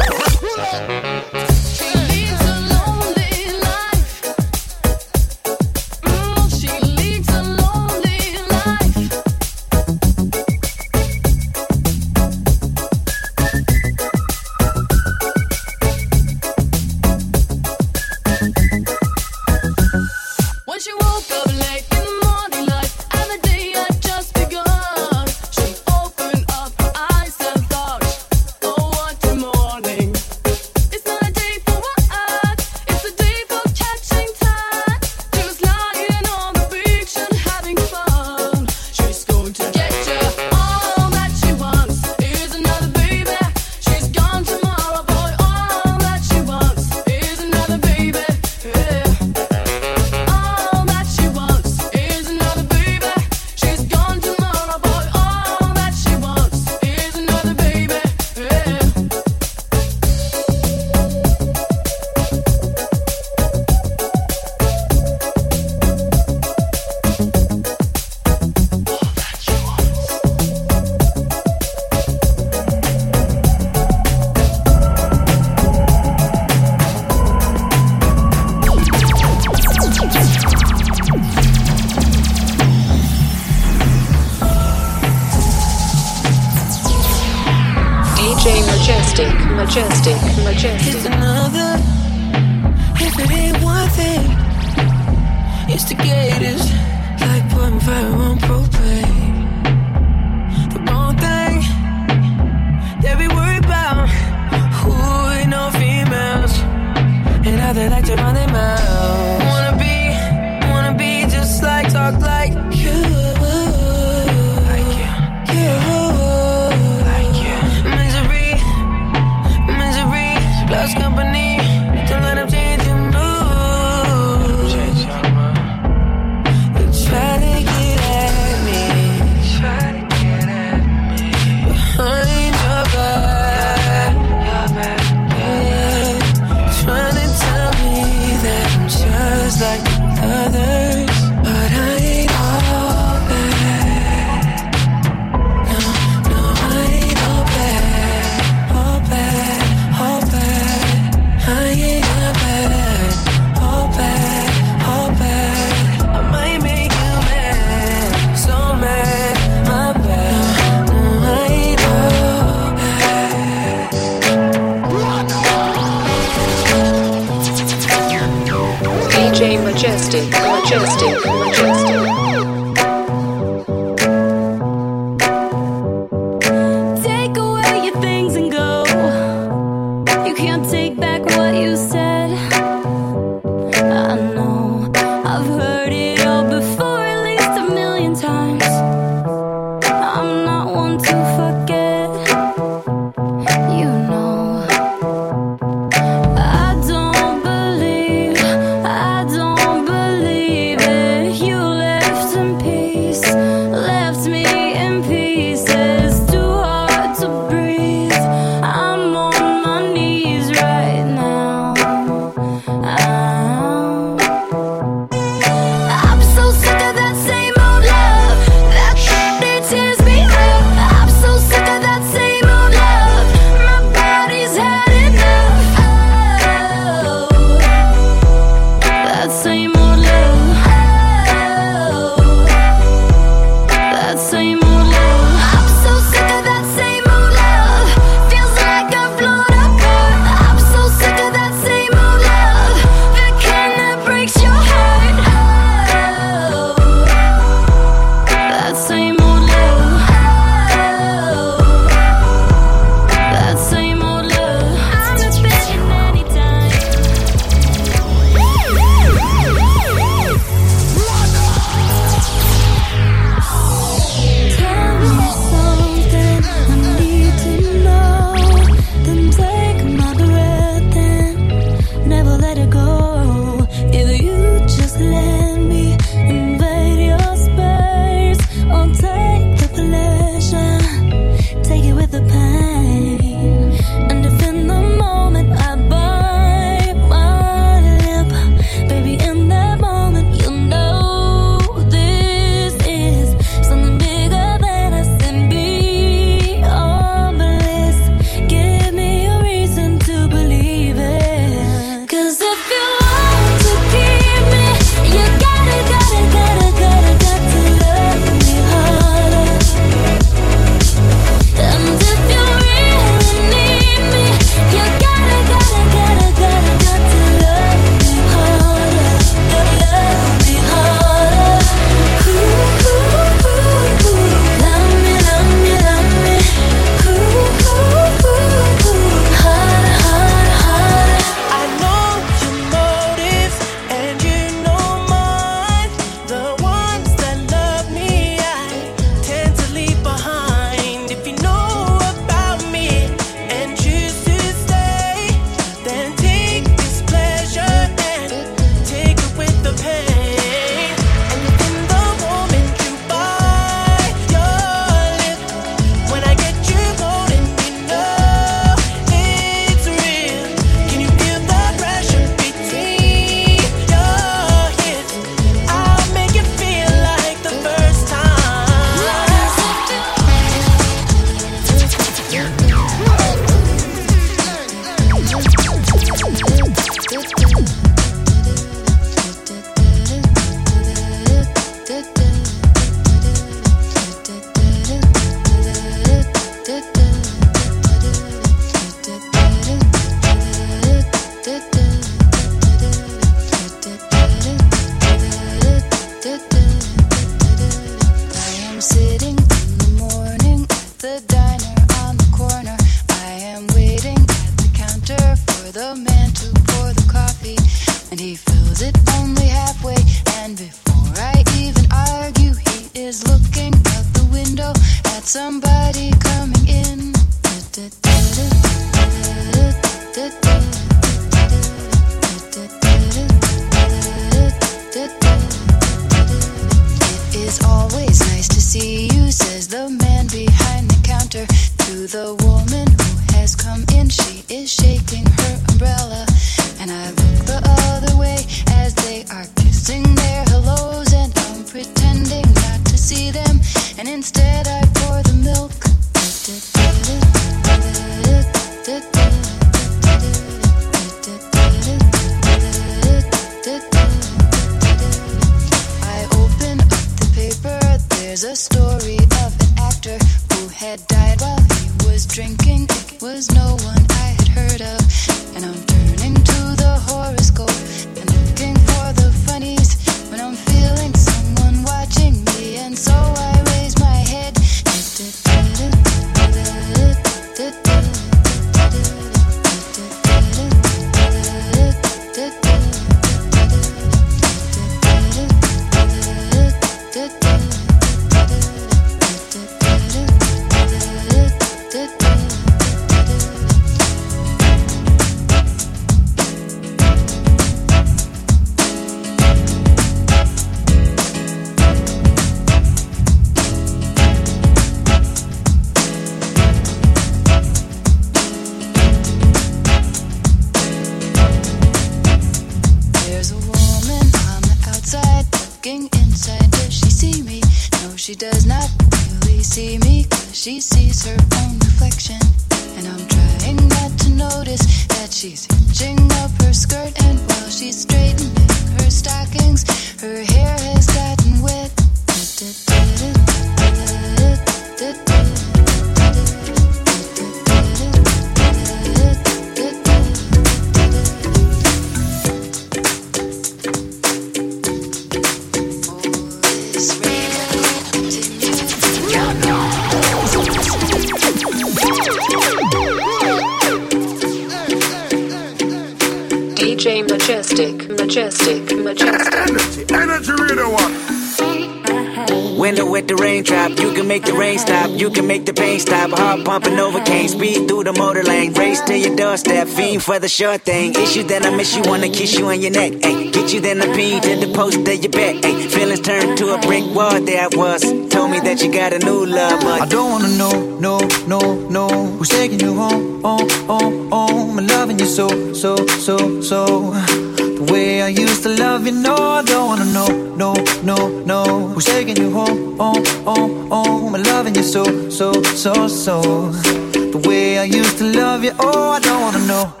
for the short thing. Issue that I miss you, wanna kiss you on your neck, ayy. Get you then I pin to the post of your bed, ayy. Feelings turned to a brick wall, there I was. Told me that you got a new love, but I don't wanna know, no, no, no Who's taking you home, home, home, home I'm loving you so, so, so, so The way I used to love you, no I don't wanna know, no, no, no Who's taking you home, home, home, home I'm loving you so, so, so, so The way I used to love you, oh I don't wanna know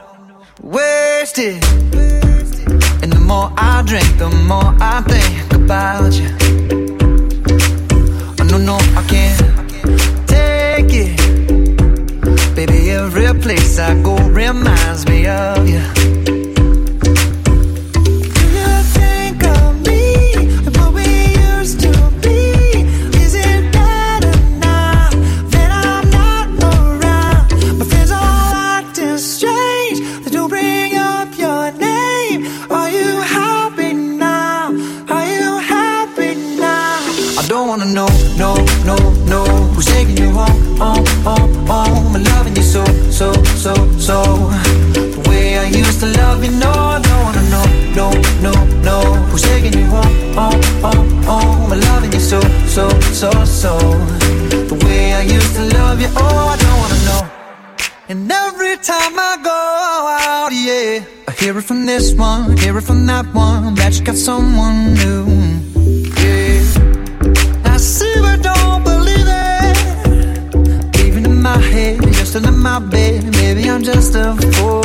Wasted And the more I drink, the more I think about you Oh, no, no, I can't take it. Baby, every place I go reminds me of you. Home, home, home I'm loving you so, so, so, so The way I used to love you, oh I don't wanna know and every time I go out, yeah, I hear it from this one, hear it from that one, that you got someone new. Yeah, I see but don't believe it. Even in my head, still in my bed, maybe I'm just a fool.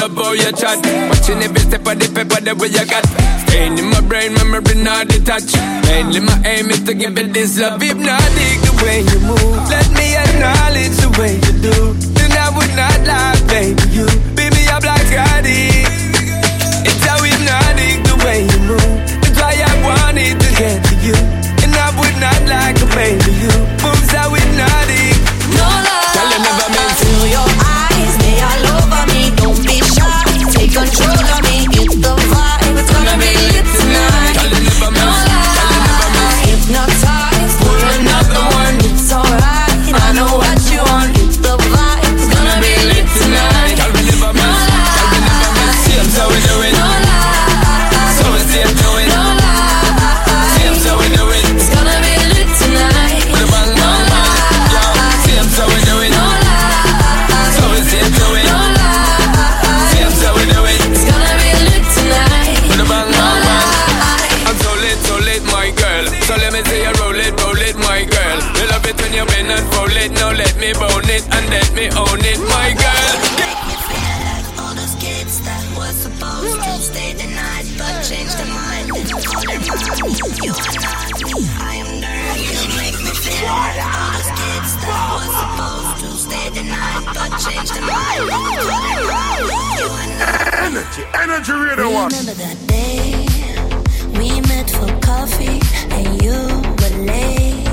love how you chat. Watching every step of the paper that way you got. Staying in my brain, memory not detached. Mainly my aim is to give it this love. If not, dig the way you move. Let me acknowledge the way you do. Energy, energy radio one. Remember that day we met for coffee and you were late.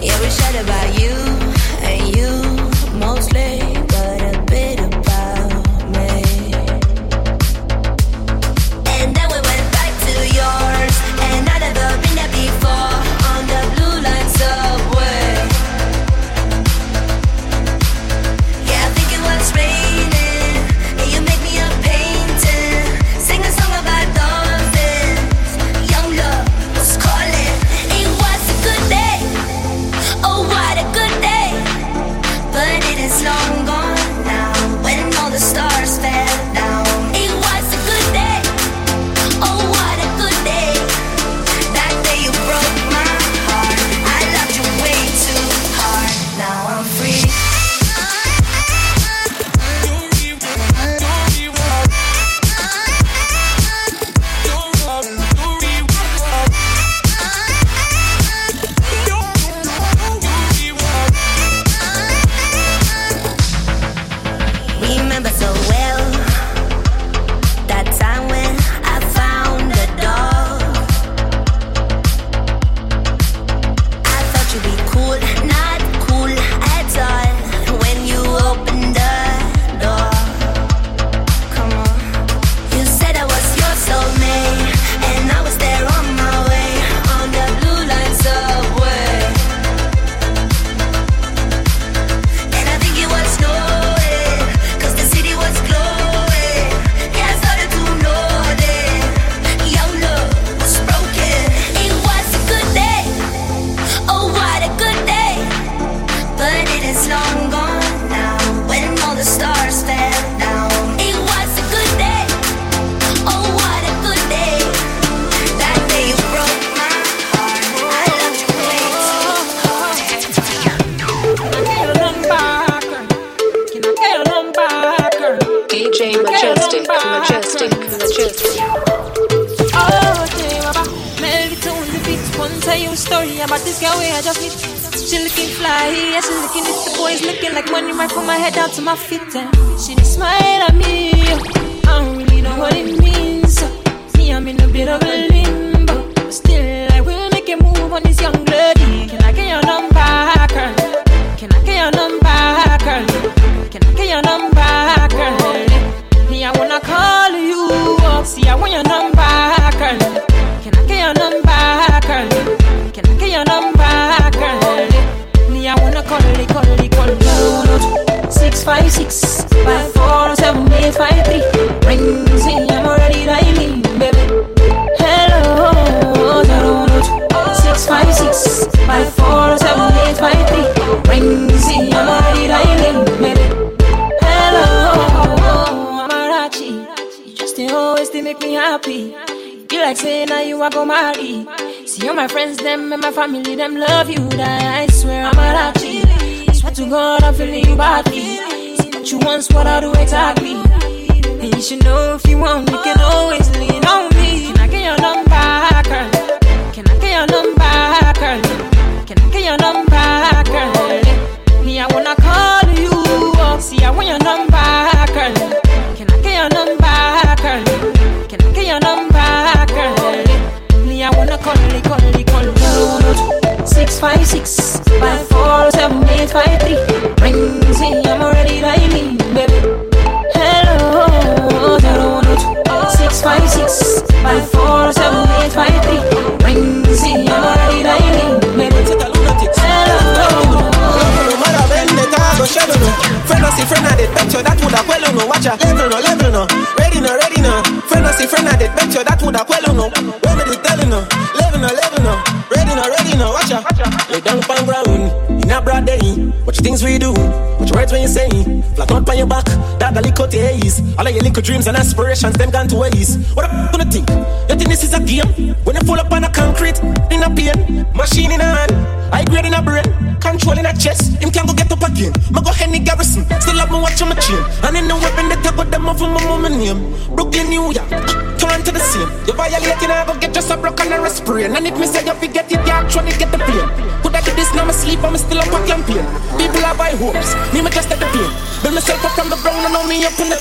Yeah, we said about you.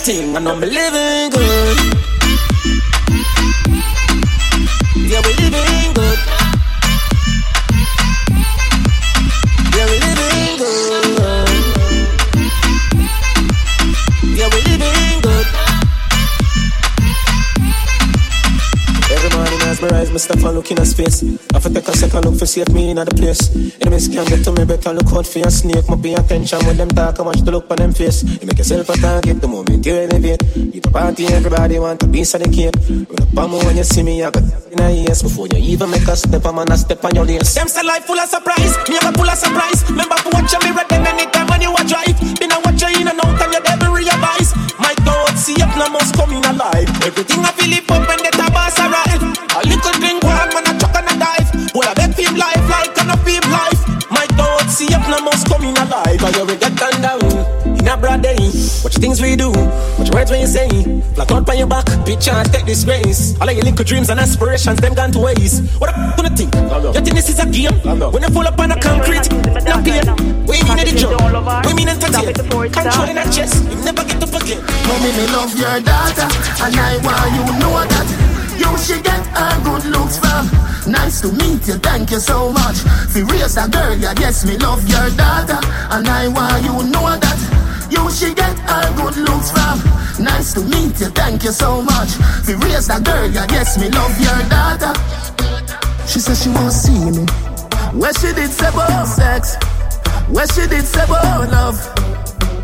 Thing. and I know me living good. Yeah, we living good. Yeah, we living good. Yeah, we living good. Every morning mesmerize my step and look in a space. I take a second look for see me in the place. To out for your snake. My pay attention when them talk, I watch the look on them face. You make yourself a target the moment you elevate. You a party, everybody want a piece of the cake. Run up on me when you see me, I got in a ears before you even make a step. I'm gonna step on your lace. Them say life full of surprise, me have a full of surprise. Remember to watch your mirror then anytime when you drive. Been a watch you in and out and you never realize. My God, see if no must come in alive. Everything I feel it up when you say. Eh? Flat out on your back, picture and take this race. All of your little dreams and aspirations, them gone to waste. What up, gonna think? You think this is a game? When you fall up on a concrete, not clear. We mean the job, we mean entertain. Controlling that chest, you never get to forget. Mommy, me love your daughter, and I want you know that. You should get her good looks from. Nice to meet you, thank you so much. For raise a girl, yeah, yes, me love your daughter, and I want you know that. Should get her good looks from. Nice to meet you, thank you so much. For raise a girl, yeah, yes, me love your daughter. She said she won't see me. Where she did say about sex, where she did say about love.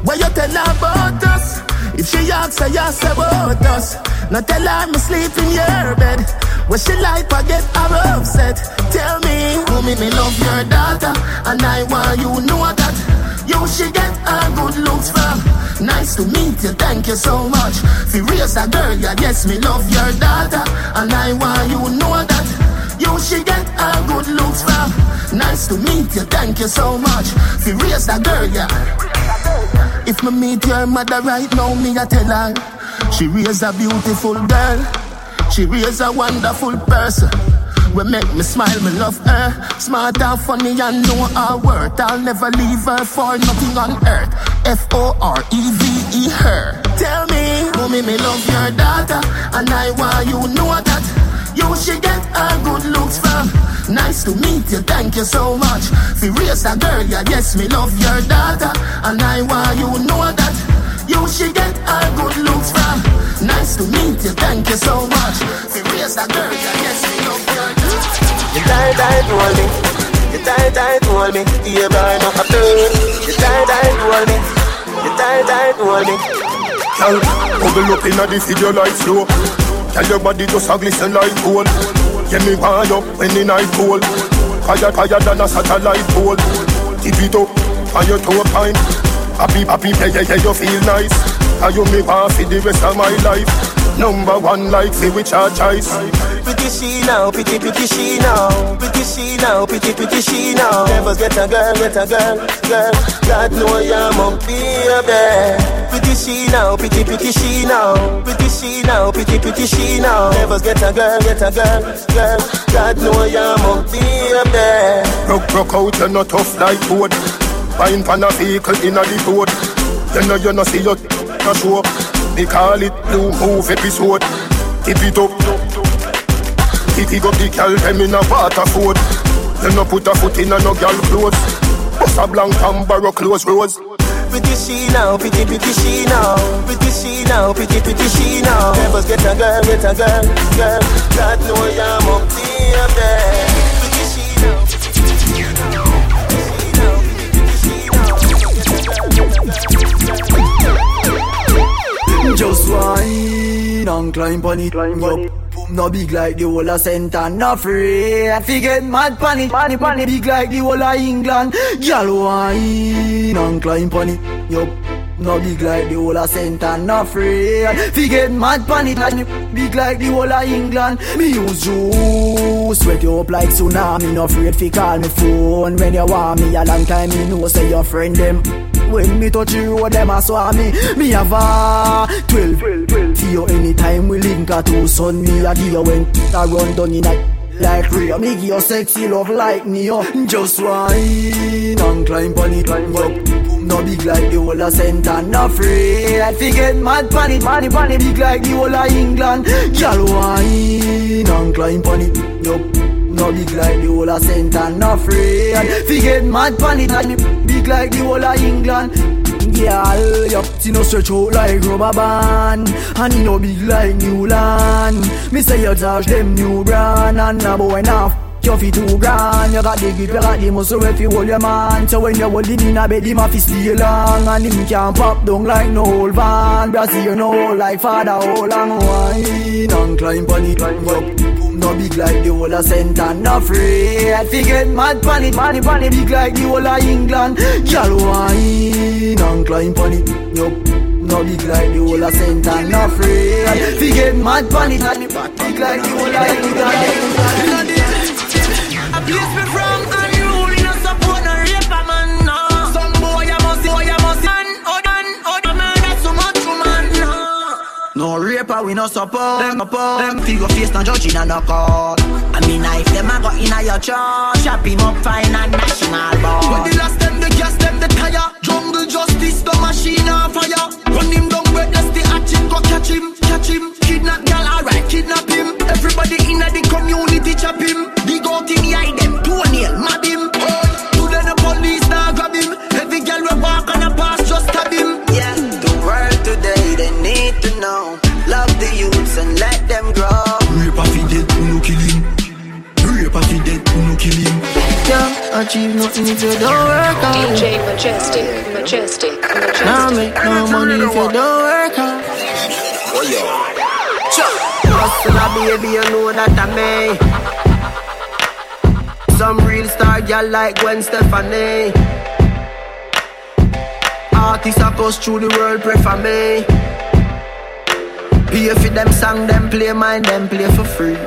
Where you tell her about us? If she asks you say about us. Now tell her me sleep in your bed. Where she like I get her upset. Tell me, mommy, me love your daughter, and I want you know that. You should get her good looks from. Nice to meet you, thank you so much. For raise a girl, yeah, yes, me love your daughter, and I want you know that. You should get her good looks from. Nice to meet you, thank you so much. For raise a girl, yeah. If me meet your mother right now, me I tell her She raised a beautiful girl She raised a wonderful person we make me smile, me love eh? her Smart and funny and know her worth. I'll never leave her for nothing on earth. F-O-R-E-V-E, her. Tell me, mommy, me love your daughter And I want you know that. You should get her good looks from. Nice to meet you, thank you so much. Raise a girl, yeah, yes, me love your daughter And I want you know that. You should get her good looks from. Nice to meet you, thank you so much. Raise a girl, yeah, yes, You die, die, hold me. You die, die, hold me. Yeah, boy, no, I'm You die, die, hold me. You die, die, hold me. Girl, bubble up inna the video like flow Tell your body just a glisten like gold. Yeah, me want you when the night cold. Higher, higher than a satellite pole. Keep it up, on your toe time Happy, happy, yeah, yeah, yeah, you feel nice. And you me want for the rest of my life Number one like for which I choice Pretty she now, pretty, pretty she now. Pretty she now, pretty, pretty she now. Never get a girl, get a girl, girl. God know you're my baby Pretty she now, pretty, pretty she now. Pretty she now, pretty, pretty she now. Never get a girl, get a girl, girl. God know you're my baby Rock, rock out, you're not tough like wood. Fine pan a vehicle in a the road. You know you know see your show Me call it blue move episode. Keep it up. Kick it up the girl them in a waterford You know put a foot in a no girl clothes. Bust a blank and borrow close rose. Pretty she now, pretty pretty she now. Pretty she now, pretty pretty she now. Never get a girl, get a girl, girl. God know my baby Pretty Just wine and climb on it. Climb on it. Boom, no big like the whole of and not free. I forget mad pan it. Pan it, pan it. Big like the whole of England. Girl wine and climb on it. Yup. No big like the whole of and not free. Forget mad pan it. Big like the whole of England. Me use juice. Sweat you up like tsunami. No afraid fi call me phone. When you want me a long time, you know say your friend them. When me touch you, road, them a swarm me. Me have a 12, 12, 12. See you anytime we link a two son. Me a give you when I run down in a like Rio, me give you sexy love like Neo Just wine and climb on it Yup, no big like the whole of center No afraid fi get mad pan it Pan it, pan it big like the whole of England Girl wine and climb on it Yup, no big like the whole of center No afraid fi get mad pan it it big like the whole of England. Girl, yup, see no stretch out like rubber band. And no big like New Land. Me say you charge them new brand. And a boy enough you fi two grand. You got the grip, you got the muscle if you hold your man. So when you hold him in a bed, him a fi stay long And him can pop down like no old van. Brazil, you know, like father, hold on wine. And climb on it, yup no big like the whole of center, no afraid Fi get mad pan it, pan it, pan it Big like the whole of England. Girl wine and climb pan it, yup no big like the whole of center, no afraid Fi get mad pan it, pan it Big like the whole of England. A no raper we no support. Them support. Them figure face no judge in a no court. I mean if them a go in a your church Chop him up fine and national board When the last them the gas them the tire. Jungle justice the machine on fire. Run him down breathless the action go catch him Catch him. Kidnap gal alright kidnap him. Everybody in the community chop him. Big out him eye them toenail mad him. Oh, Today the police the youths and let them grow. Rape a fi dead, who no kill him? Rape a fi dead, who no kill him? Can't achieve nothing if you don't work hard. DJ Majestic, Majestic, Now Majestic. make no money if you don't work hard. Hustle a baby, you know that I may Some real star gal like Gwen Stefani. Artists across through the world pray for me Pay for them song, them play mine, them play for free.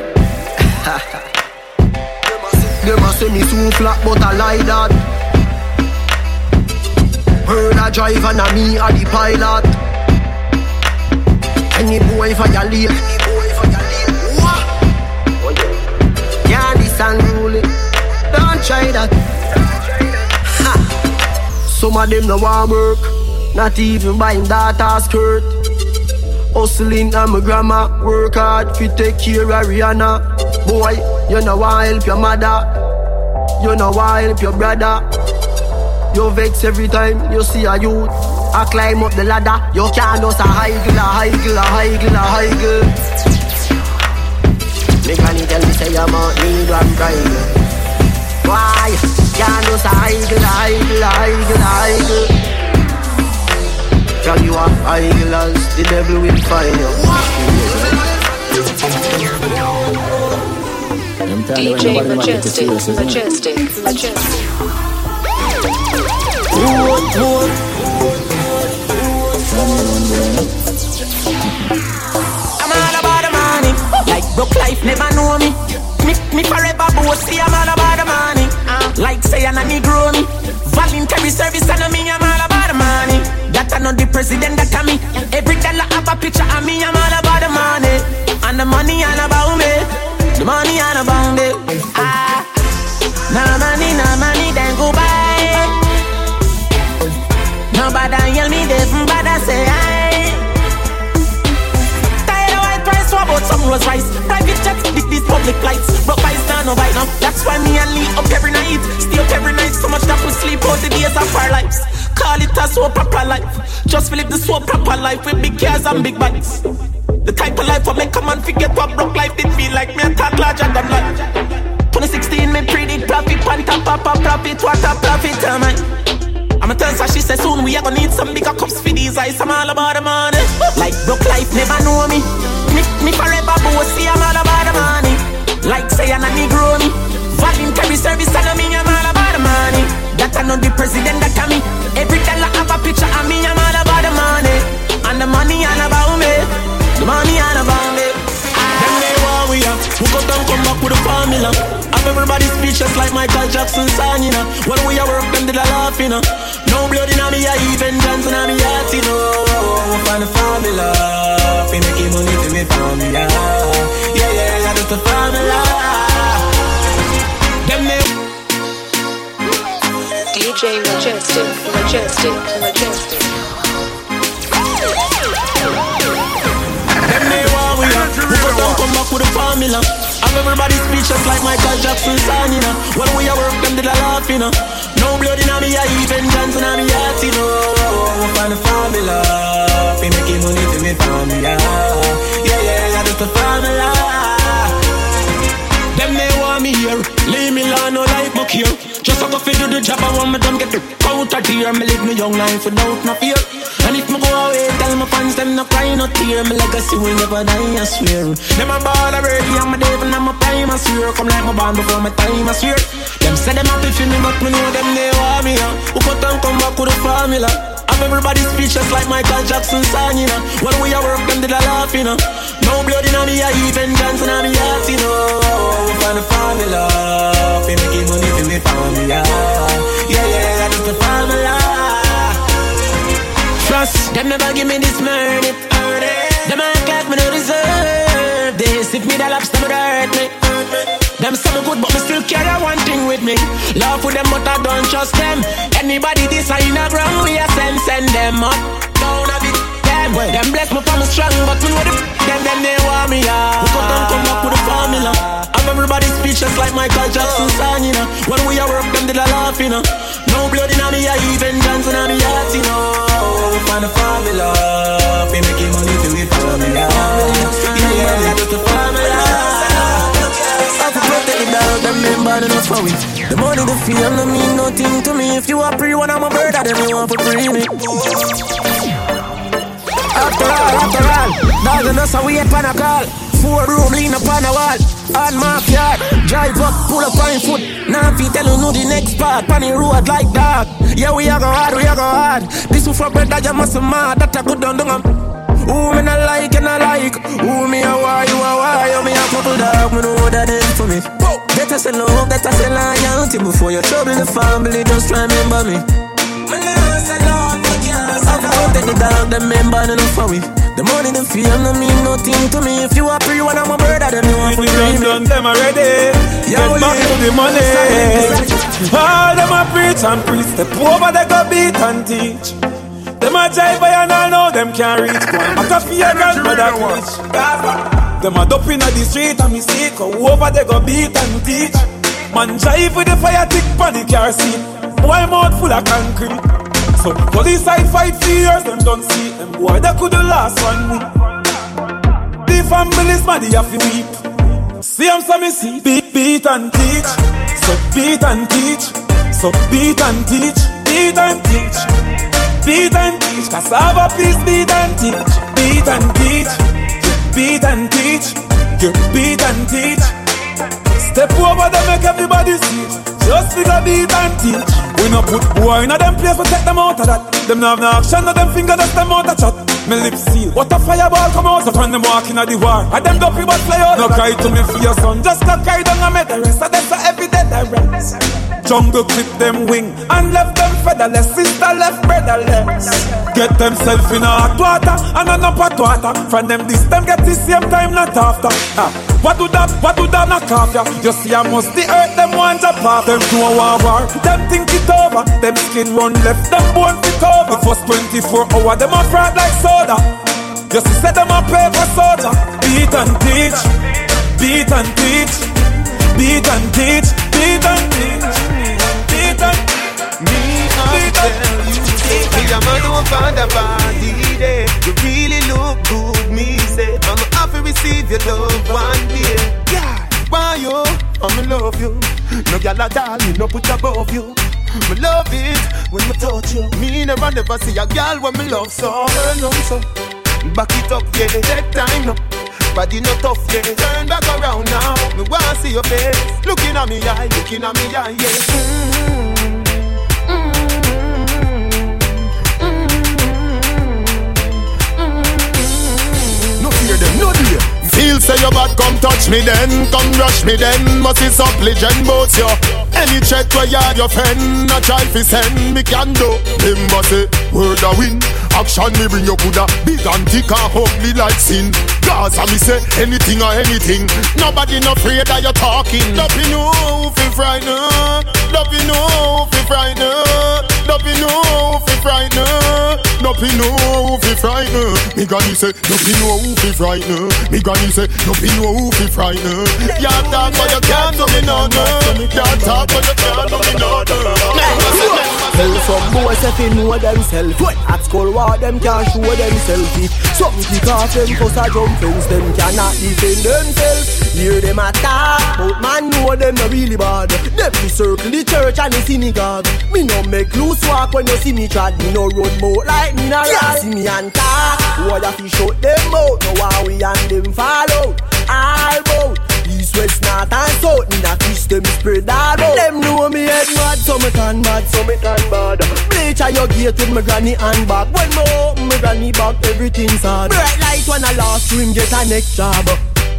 Them a say me too flat, but I lie that Heard a drive and a me a the pilot. Any boy violate. Any boy violate What? Yeah, this unruly Don't try that. Ha. Some of them no want work. Not even buying data skirt Hustling and my grandma Work hard fi take care of Rihanna Boy, you know want help your mother You know want help your brother you vex every time you see a youth. I climb up the ladder. You can't just a higgle, a higgle, a higgle, a higgle. Me granny tell me say I'm out need one pride. Why? Can't just a higgle, a higgle, a higgle, a higgle. Tell you a higgle the devil will find you. DJ Majestic, Majestic, Majestic. I'm all about the money. Like broke life never know me. Me, me forever bossy. I'm all about the money. Ah. Like say I'm a Negro me. Voluntary service and me. I'm know the president that I me. Every dollar have a picture of me. I'm all about the money. And the money all about me. The money all about me. Ah, no money, no money, then go buy. Nobody yell me this, but I say I. Tired of white price, what about some Rolls Royce? Private jets, big these public flights. Broke by star, no bite now. That's why me and Lee up every night. Stay up every night, so much that we sleep out the days of our lives. Call it a so proper life. Just live the so proper life with big cars and big bikes. The type of life I make a man forget what broke life did feel like. Me a talk larger than life. 2016, me predict profit, pan top up a profit, what a profit, am I? I'm a tell her she said soon we are gonna need some bigger cups for these eyes. I'm all about the money. Like broke life never know me. Me, me forever bossy. I'm all about the money. Like say I'm a Negro me. Voluntary service I mean I'm all about the money. That I know the president that I me. Every dollar have a picture of me. I'm all about the money. And the money all about me. The money all about me. Them they want we are. Hook up and come back with a formula. Have everybody speechless like Michael Jackson sign, you know. When we are work, them did I laugh, you know. No blood in me, I even dance in me heart, you know. Find a formula, fi make money to me formula. Yeah, yeah, yeah, that's the formula. Them me. DJ Majestic, Majestic, Majestic. We go down, come back with a formula. Have everybody speechless like Michael Jackson song, you know. When we are work, them did a laugh, you know. No blood in me, I even dance in me heart, you know. Find a formula, fi making money to me formula. Yeah, yeah, yeah, that's the formula. Them they want me here, leave me alone, no like my care. Just a go fi do the job, I want me done get the counter here. Me live me young life without no fear. And if me go away, tell my fans them no cry, no tear. Me legacy will never die, I swear. Them a ball already, I'm a devil, I'm a prime, I swear. Come like my band before my time, I swear. Them say them happy for me, but me know them they want me. Huh? Who cut and come back with a formula? Have everybody speechless like Michael Jackson song, you know. When we are work, them did a laugh, you know. No blood in me, I even dance in me heart, you know. Find a formula, fi making money for me family. Yeah, yeah, that's the formula. Trust, them never give me this money. Them act like me no deserve this. If me the lobster, would hurt me. Them say me good, but me still carry one thing with me. Love with them, but I don't trust them. Anybody this I in a ground, we a send, send them up. Down a bit, them. Them bless me for me strong, but me know the them, them they want me out. We cut and come up with the formula. Have everybody speechless like Michael Jackson song, you know. When we a work, them did a laugh, you know. No blood in me, I even dance in me heart, you know. Find a formula, fi making money to me formula. Yeah, yeah, yeah, that's the formula. I can protect the dog, them men bad enough for it. The money, the fame, no mean nothing to me. If you are free, when I'm a bird, I then you want to free me. After all, after all, dog and us, we ain't pan a call. Four room, lean up on a wall. On my yard, drive up, pull up on foot. Now if you tell you know the next part, the road like that. Yeah, we are go hard, we are go hard. This one for bread that you must mad, that I good down down. Who me not like and I like Who me a why, you a why You me a couple dog, me know that is for me Better say love, better say loyalty Before you trouble the family, just remember me Me know say love, you can't say love Take the dog, them member, enough for me The money, the fame, no mean nothing to me If you a pre one, I'm a brother, them you want to free me done them already. Yeah, Get we- back to the money. All them a preach and preach. Step over, they go beat and teach. Them a jive by and all know them can't reach. Go and back up for your grandmother preach. Them a dope inna the street and me see go over, they go beat and teach. Man jive with the fire tick pon the car seat. Boy mouth full of concrete. So police side fight for years, them don't see them. Boy, they could the last one week. The family's mad, have to weep. See I'm so me see beat, beat and teach. So beat and teach. So beat and teach. Beat and teach. Beat and teach. Cassava please beat and teach. Beat and teach. Beat and teach. You beat and teach. Step over them make everybody see. Just figure beat and teach. We no put boy in a them place, we take them out of that. Them no have no action, no them finger, just them out of chat. Me lip seal, what a fireball come out, so from them walking at the war. I them dopey but fly out. No cry to me for your son, just go cry down and make the rest. of them so every day they rest. Jungle clip them wing and left them featherless. Sister left brotherless. Get themself in a hot water and an up hot water. From them this them get the same time not after. Ah, what do that? What do that knock off? You see I must the earth them want to pop. Them do a war. Them think it over. Them skin run left. Them bone fit over. The first 24 hour them a fraud like soda. Just to say them a for soldier. Beat and teach. Beat and teach. Beat and teach. Beat and teach. Beat and beat. Me, I tell you, me a man who found a body day. You really look good, me say. I'm happy receive your love one day. Yeah, why you? I'm love you. No gyal at all, me no put above you. Me love it when me touch you. Me never never see a girl when me love so. Turn on so, back it up, yeah. Take time now. Body no tough, yeah. Turn back around now. Me wanna see your face. Looking at me eye, looking at me eye, yeah. Mm-hmm. Mm-hmm. Mm-hmm. No fear them, no dear. Feel say your bad, come touch me then, come rush me then. Must be supplicant boats yo. Any check where you your friend, a try fi send me can do. Remember say, word a win. Action me bring you coulda big and thick and ugly like sin. I me say anything or anything. Nobody no afraid that you're talking. Don't be no fi frightened. Don't be fi frightened. Don't be no fi frightened. Don't be no fi frightened. Me granny say, don't be no fi frightened. Me granny say, don't be no fi frightened. You talk but you can't do me no no. You talk but you can't do me no no. Tell some boys if they know themselves. At school war them can't show themselves. Some kick off them cause I jump fence. Them cannot defend themselves. Hear them attack But man know them not really bad. Them be circle the church and the synagogue. Me no make loose walk when you see me trad Me no run boat like me no ride See me and talk. Why you fi shut them out Now why we and them fall out All bout East, west, north and south. In a fish them spread all out Them know me head mad So me turn mad So me turn bad. Bleach at your gate with my granny and back. When me open my granny back Everything's hard Bright light when I lost swim Get a next job.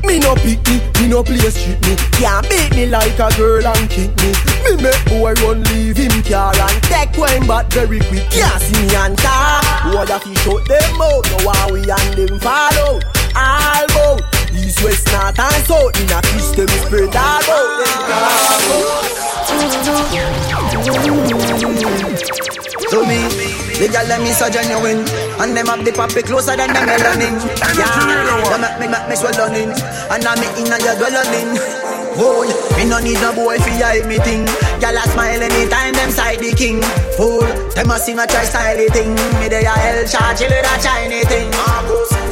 Me no pick me, me no play street me. Can't beat me like a girl and kick me. Me make boy run leave him car and take wine back very quick. Can't see me and talk. Boy that he shut them out Now why we and them follow? All bout East, west, north and south. In a fish them spread all out. To me, the girl them is so genuine. And them have the puppy closer than the melanin Yeah, they make me, make me swelling And I'm in a your dwelling Boy, me no need no boy fi hide me thing. Gyal a smile anytime them side the king. Fool, them a sing a try style the thing. Me dey a hell chill with a Chinese thing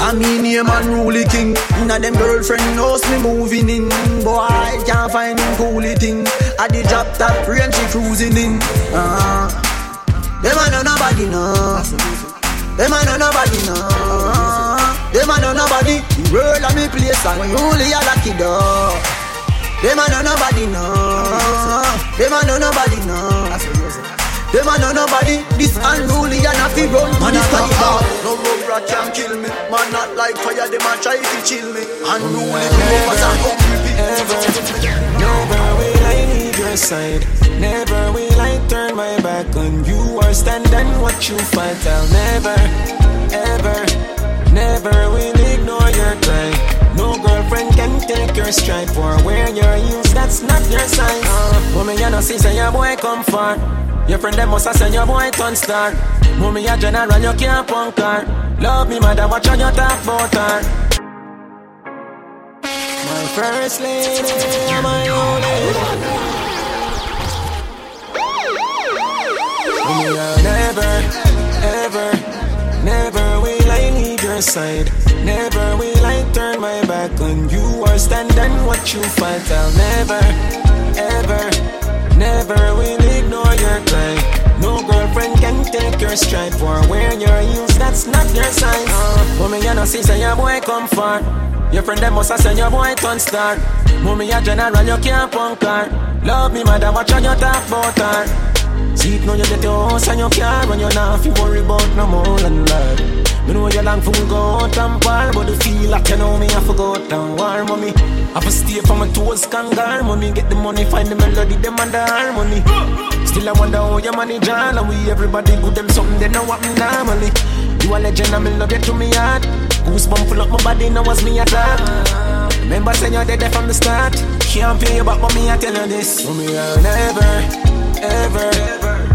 I mean name unruly king. Inna them girlfriend knows me moving in. Boy, can't find him coolie thing. I the drop top range she cruising in. Uh, Them a know nobody know Them a know nobody know Them a know nobody. The world a me place and only a lucky door them a know nobody know. Them a know nobody know. Them a know nobody. This unruly and a fi run man a body hard. No rubber can kill me. Man not like fire. Them a try to chill me. Unruly rovers and hungry Never, never will I leave your side. Never will I turn my back on you or stand and watch you fight. I'll never, ever, never will ignore your cry. Take your stride for wear your heels, that's not your size. Uh, mommy, you know, see, say your boy come far. Your friend, them must have said your boy turn star. Mommy, a general, you can't punk her. Love me, mother, watch how you talk about her. My first lady, my only. I'll never, ever, Side. Never will I turn my back on you or stand and watch you fight. I'll never, ever, never will ignore your cry. No girlfriend can take your stride for wear your heels. That's not your size. Uh, mommy, you know, see, say your boy come far. Your friend them must have said your boy turn star. Mommy, a general, you can't punk her. Love me, mother, watch how you talk about her. See it now you get your house and your car When you're not fi worry about no more than that. Me know you long for me go out and par But the feel like you know me I forgot down war mommy. I for stay for my toes kangar Mommy. Get the money find the melody them and the harmony. Still I wonder how your money John And we everybody good them something they know what normally. You a legend and me love you to me heart. Goosebump full up my body now was me attack Remember saying you're dead from the start Can't pay you back but me I tell you this Mommy I'll never, ever,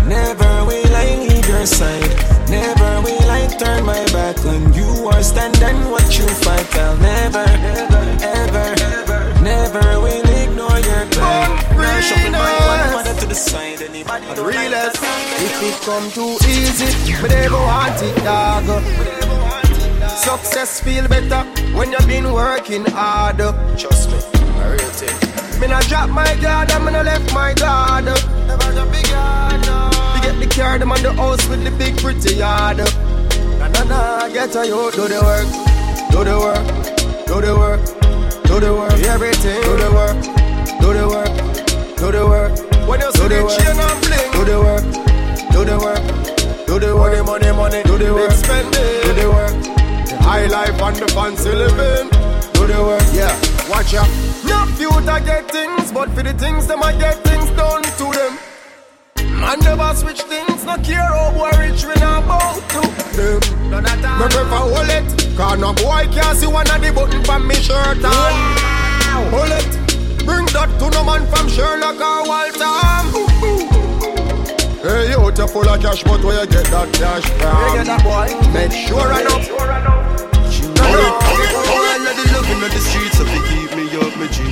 never will I leave your side Never will I turn my back on you or stand and watch you fight I'll never, ever, ever, never will ignore your cry Now shuffle my one mother to the side Anybody don't like Realest. that If it come too easy, but never want it, dog. Success feel better when you've been working hard. Trust me, a real thing. Me not drop my guard, and me not left my guard. Never drop big guard, no. You get the car, them on the house with the big pretty yard. Na na na, get a you do the work, do the work, do the work, do the work, everything. Do the work, do the work, do the work. When you see the chain and bling, do the work, do the work, do the work. Money, money, money, do the work, spend it, do the work. The high life and the fancy living, do the work. Yeah, watch ya. No future get things, but for the things them I get things, done to them. Man never switch things, no care how boy rich we not bow to them. At all. Me prefer hold it, cause no boy can't see one of the button from me shirt on. Wow. Hold it, bring that to no man from Sherlock or Walter. Hey, you out full of cash, but where you get that cash from? Where you get that boy? Make sure I know. Sure I let the love in the streets, so they keep me up, my G.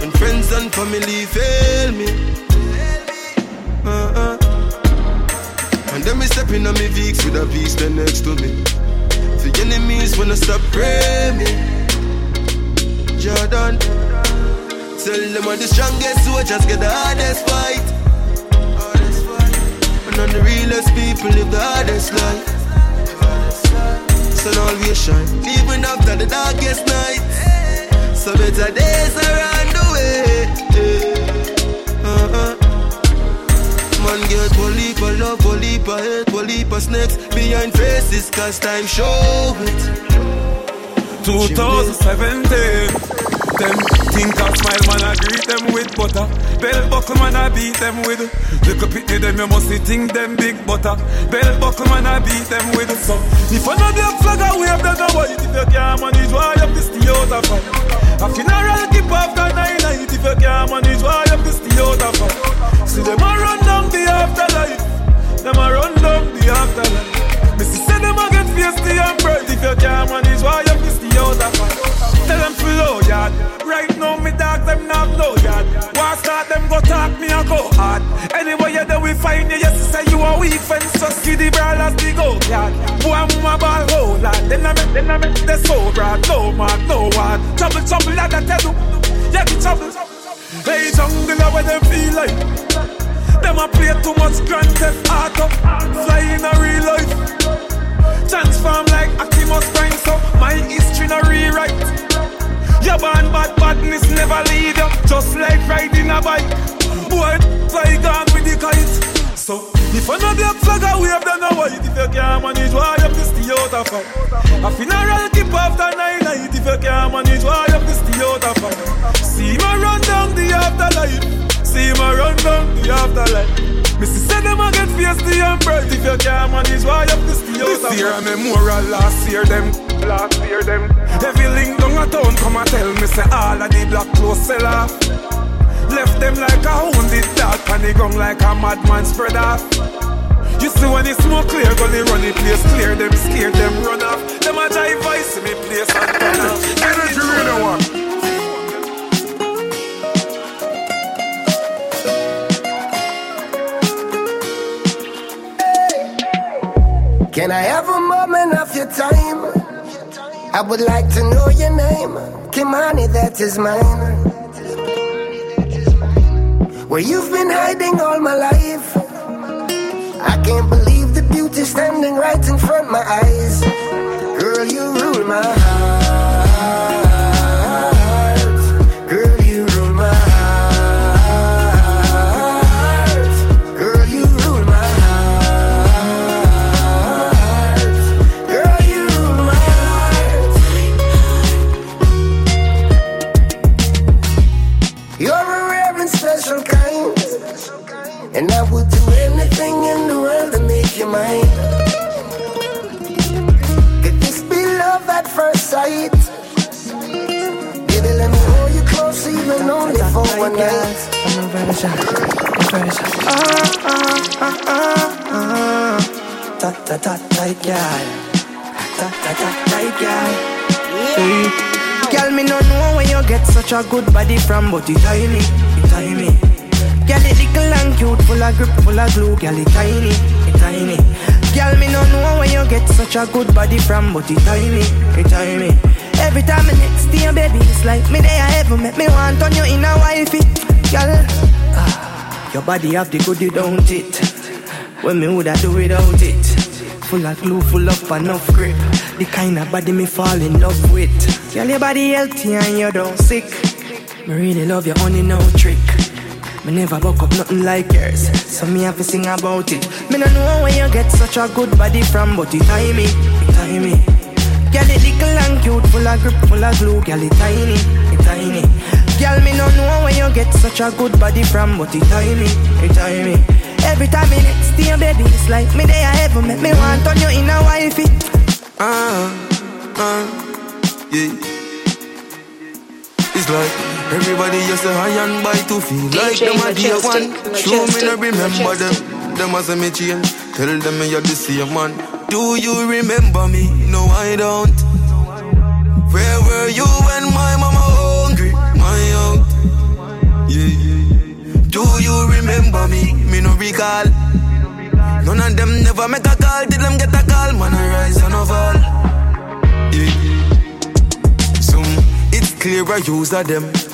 When friends and family fail me. Uh-uh. And then me stepping on me Vicks with a beast there next to me. The enemies wanna stop praying me. Jordan, tell them I'm the strongest so I just get the hardest fight. Hardest fight. And on the realest people live the hardest life. Sun always shine, even after the darkest night. So better days are on the way. Uh-uh. Man get poly for love, poly for hate, poly for snakes Behind faces cause time show it 2017 Them. Think I smile man I greet them with butter. Bell buckle man I beat them with. Look up at them you must think them big butter. Bell buckle man I beat them with. So if I know black flag I wave them white If you can't manage why be stay out of fight A funeral keep after nine night If you can't manage why be stay out of fight See them a run down the afterlife. Them a run down the afterlife. See say them a get feisty and bright If you can't manage why you be out of Tell them flow yard. Right now me dog them not no yard. War start them go talk me a go hard? Anyway you there we find you. Yes say you a weak fence So see the brawlers the go yard. Boy a ball whole lot. Then I make, then I make the so broad. No mark, no one. Trouble, trouble, like I tell you. Yeah, the trouble Hey jungle where them feel like. Them a play too much Grand Theft Auto Fly in a real life Transform like Optimus Prime So my history no rewrite. Your born bad badness never lead you Just like riding a bike. Boy, fly gone with the kite So if I black flag I wave then a white. If you can't manage why to stay out of fight? A funeral keep after nine night If you can't manage why to stay out of fight? See me run down the afterlife See me run down the afterlife. Missy say them a get feisty and bright If you can't manage why you have to of This year a memorial last year them. Last year them. Every link down a town come and tell me say all of the black clothes sell off. Left them like a wounded dog And the ground like a madman spread off. You see when the smoke clear Gonna run the place clear Them scared them run off. Them a jive vice me place and turn off. Energy radio one Can I have a moment of your time? I would like to know your name. Kimani, that is mine. Where you've been hiding all my life. I can't believe the beauty standing right in front of my eyes. Girl, you rule my heart. And I would do anything in the world to make you mine. Could this be love at first sight? Baby, let me hold you close, even only for one night. I'm a better shot. I'm better shot. Ah, ah, ah, ah, ah. Ta ta ta tight guy. Ta ta ta tight guy. Hey. Girl, me no know when you get such a good body from, but you tie me, you tie me. Girl, it little and cute, full of grip, full of glue. Girl, it tiny, it tiny. Girl, me no know when you get such a good body from, but you me, you tie me. Every time I next to you, baby, it's like me there ever make me want on you in a wifey. Girl, ah, your body have the goodie, don't it? When me woulda do without it? Full of glue, full of enough grip. The kind of body me fall in love with. Girl, your body healthy and you don't sick. Me really love your honey, no trick. Me never buck up nothing like yours, so me have to sing about it. Me no know where you get such a good body from, but you tie me, you tie me. Girl, it little and cute, full of grip, full of glue. Girl, it tiny, it tiny. Girl, me no know where you get such a good body from, but it tie me, it tie me. Every time me next to you, baby, it's like me there I ever met me want on you in a wifey. Ah, ah, yeah. It's like everybody just a high and by to feel like them a day one. Show me no remember them. Them as a me change. Tell them me you're the same man. Do you remember me? No, I don't. Where were you when my mama hungry? My out. Yeah, yeah. Do you remember me? Me no recall. None of them never make a call. Did them get a call? Man, I rise and I fall. Yeah. Some it's clear I use of them.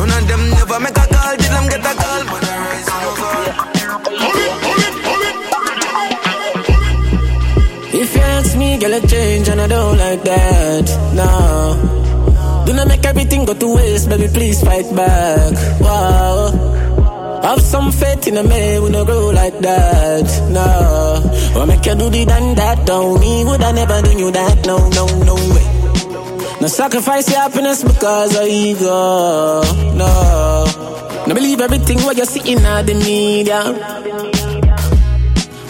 None of them never make a call. Did them get a call? Man, I rise fall. If you ask me, girl, I change and I don't like that. No. Do not make everything go to waste, baby, please fight back. Wow. Have some faith in a man, we no grow like that. No. Or make you do the done that, don't me, would I never do you that? No, no, no. No sacrifice your happiness because of ego. No. No believe everything what you see in the media.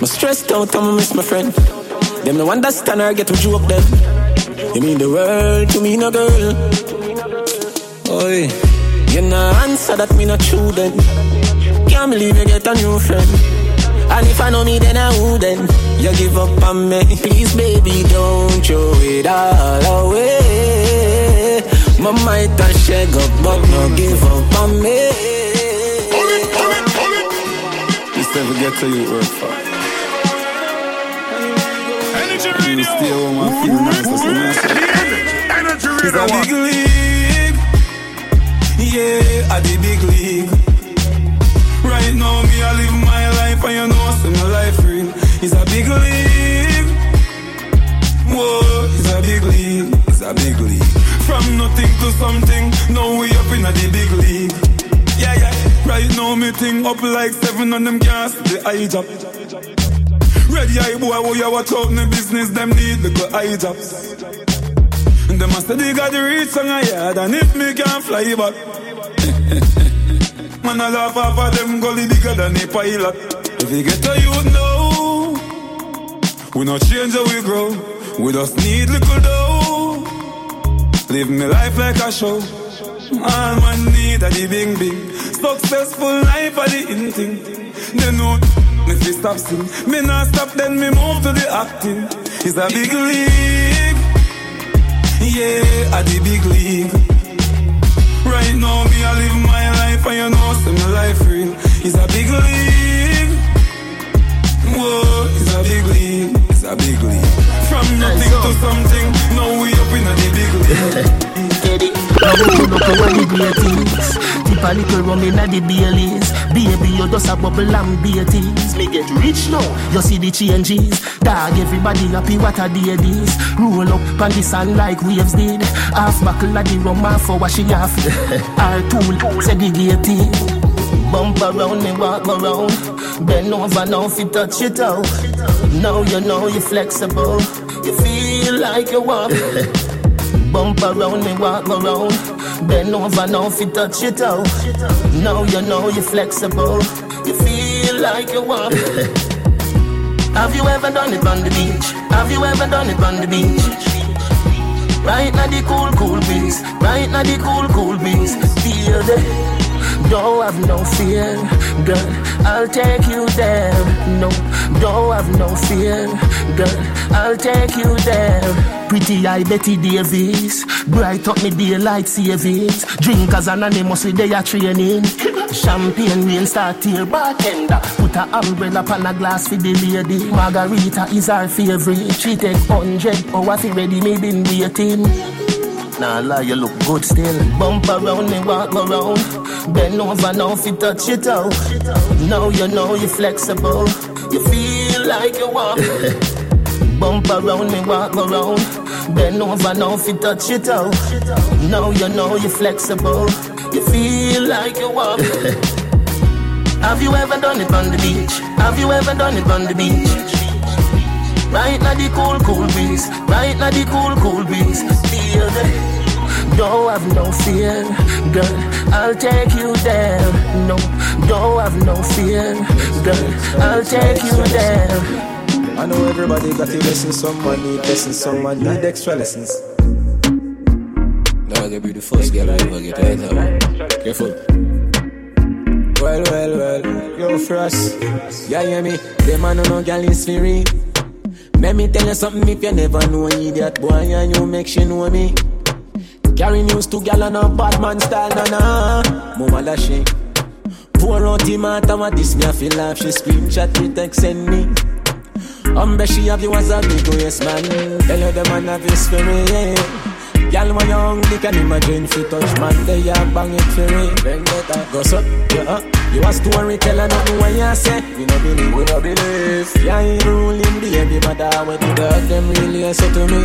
I'm stressed out, I'ma miss my friend. Them no understand or get to joke them. You mean the world to me, no girl. Oi, you no answer that me not true then. Can't believe you get a new friend. And if I know me, then I wouldn't. You give up on me, please, baby, don't throw it all away. My might a shake up, but no give up on me. This never get to you, work for. You stay and feel nice, that's what I. It's a big league. Yeah, at the big league. Right now, me, I live my life, and you know, see my life real. It's a big league. Whoa, it's a big league. It's a big league. From nothing to something, now we up in a the big league. Yeah, yeah. Right now, me thing up like seven on them gas, the eye job. Ready eye boy, who you watch out in the business, them need the good eye jobs. And them must they got the reach on a yard, and if me can't fly back. Man, I laugh off of them gully bigger than a pilot. If you get to you know, we not change how we grow. We just need little dough. Live me life like a show. All man need a the bing bing. Successful life are the in thing. They know me fi stop sing. Me not stop then me move to the acting. It's a big league. Yeah, a the big league. Right now me I live my life and you know see my life real. It's a big league. Whoa, it's a big league. It's a big league. From nothing to something, now we up in the big league. Now we pull up our the greatest Tip a little rum inna the Baileys Baby, you just a bubble and beaties Me get rich now, you see the changes Dog, everybody happy, what a day this Roll up on the sun like waves did Half buckle of the rum, half wash it off Our tool, segregated Bump around me, walk around Bend over now, if you touch it out Now you know you're flexible You feel like you walk Bump around me, walk around. Bend over now if you touch it out. Now you know you're flexible. You feel like you walk. Have you ever done it on the beach? Have you ever done it on the beach? Right now the cool, cool breeze. Right now the cool, cool breeze. Feel the don't have no fear, girl. I'll take you there. No, don't have no fear, girl. I'll take you there. Pretty eye Betty Davis, bright up me daylight savings. Drinkers anonymously they are training. Champagne rain start here, bartender. Put a umbrella on a glass for the lady. Margarita is our favorite. She take hundred hours ready, me been waiting. Nah lie, you look good still. Bump around me, walk around. Bend over now, if you touch it out. Now you know you're flexible. You feel like you walk. Bump around me, walk around. Bend over now, if you touch it out. Now you know you're flexible. You feel like you walk. Have you ever done it on the beach? Have you ever done it on the beach? Right now the cool, cool breeze. Right now the cool, cool breeze. Feel the don't have no fear, girl. I'll take you there. No, don't have no fear, girl. I'll take you there. I know everybody got a lesson, someone need lessons, someone need extra lessons. Now get be the first girl I ever get right now. Careful. Well, well, well, yo, Frost, yeah, hear me? Them man no gal is free. Let me tell you something if you never know idiot boy and you make she know me. Carry news to gal on a bad man style, na na. Mama lashing. Pour out the matter, what this me I feel like she screenshot me, text send me. Umbe she have you as a big waist man. Tell her the man have his spirit, yeah. Gal when young, they can imagine you touch man, they are bang it for me. Then get up, go up, yeah. You a storyteller, nothing what you say. We no believe, we no believe. Yeah, you ruling baby, mother, when the dog them really so to me.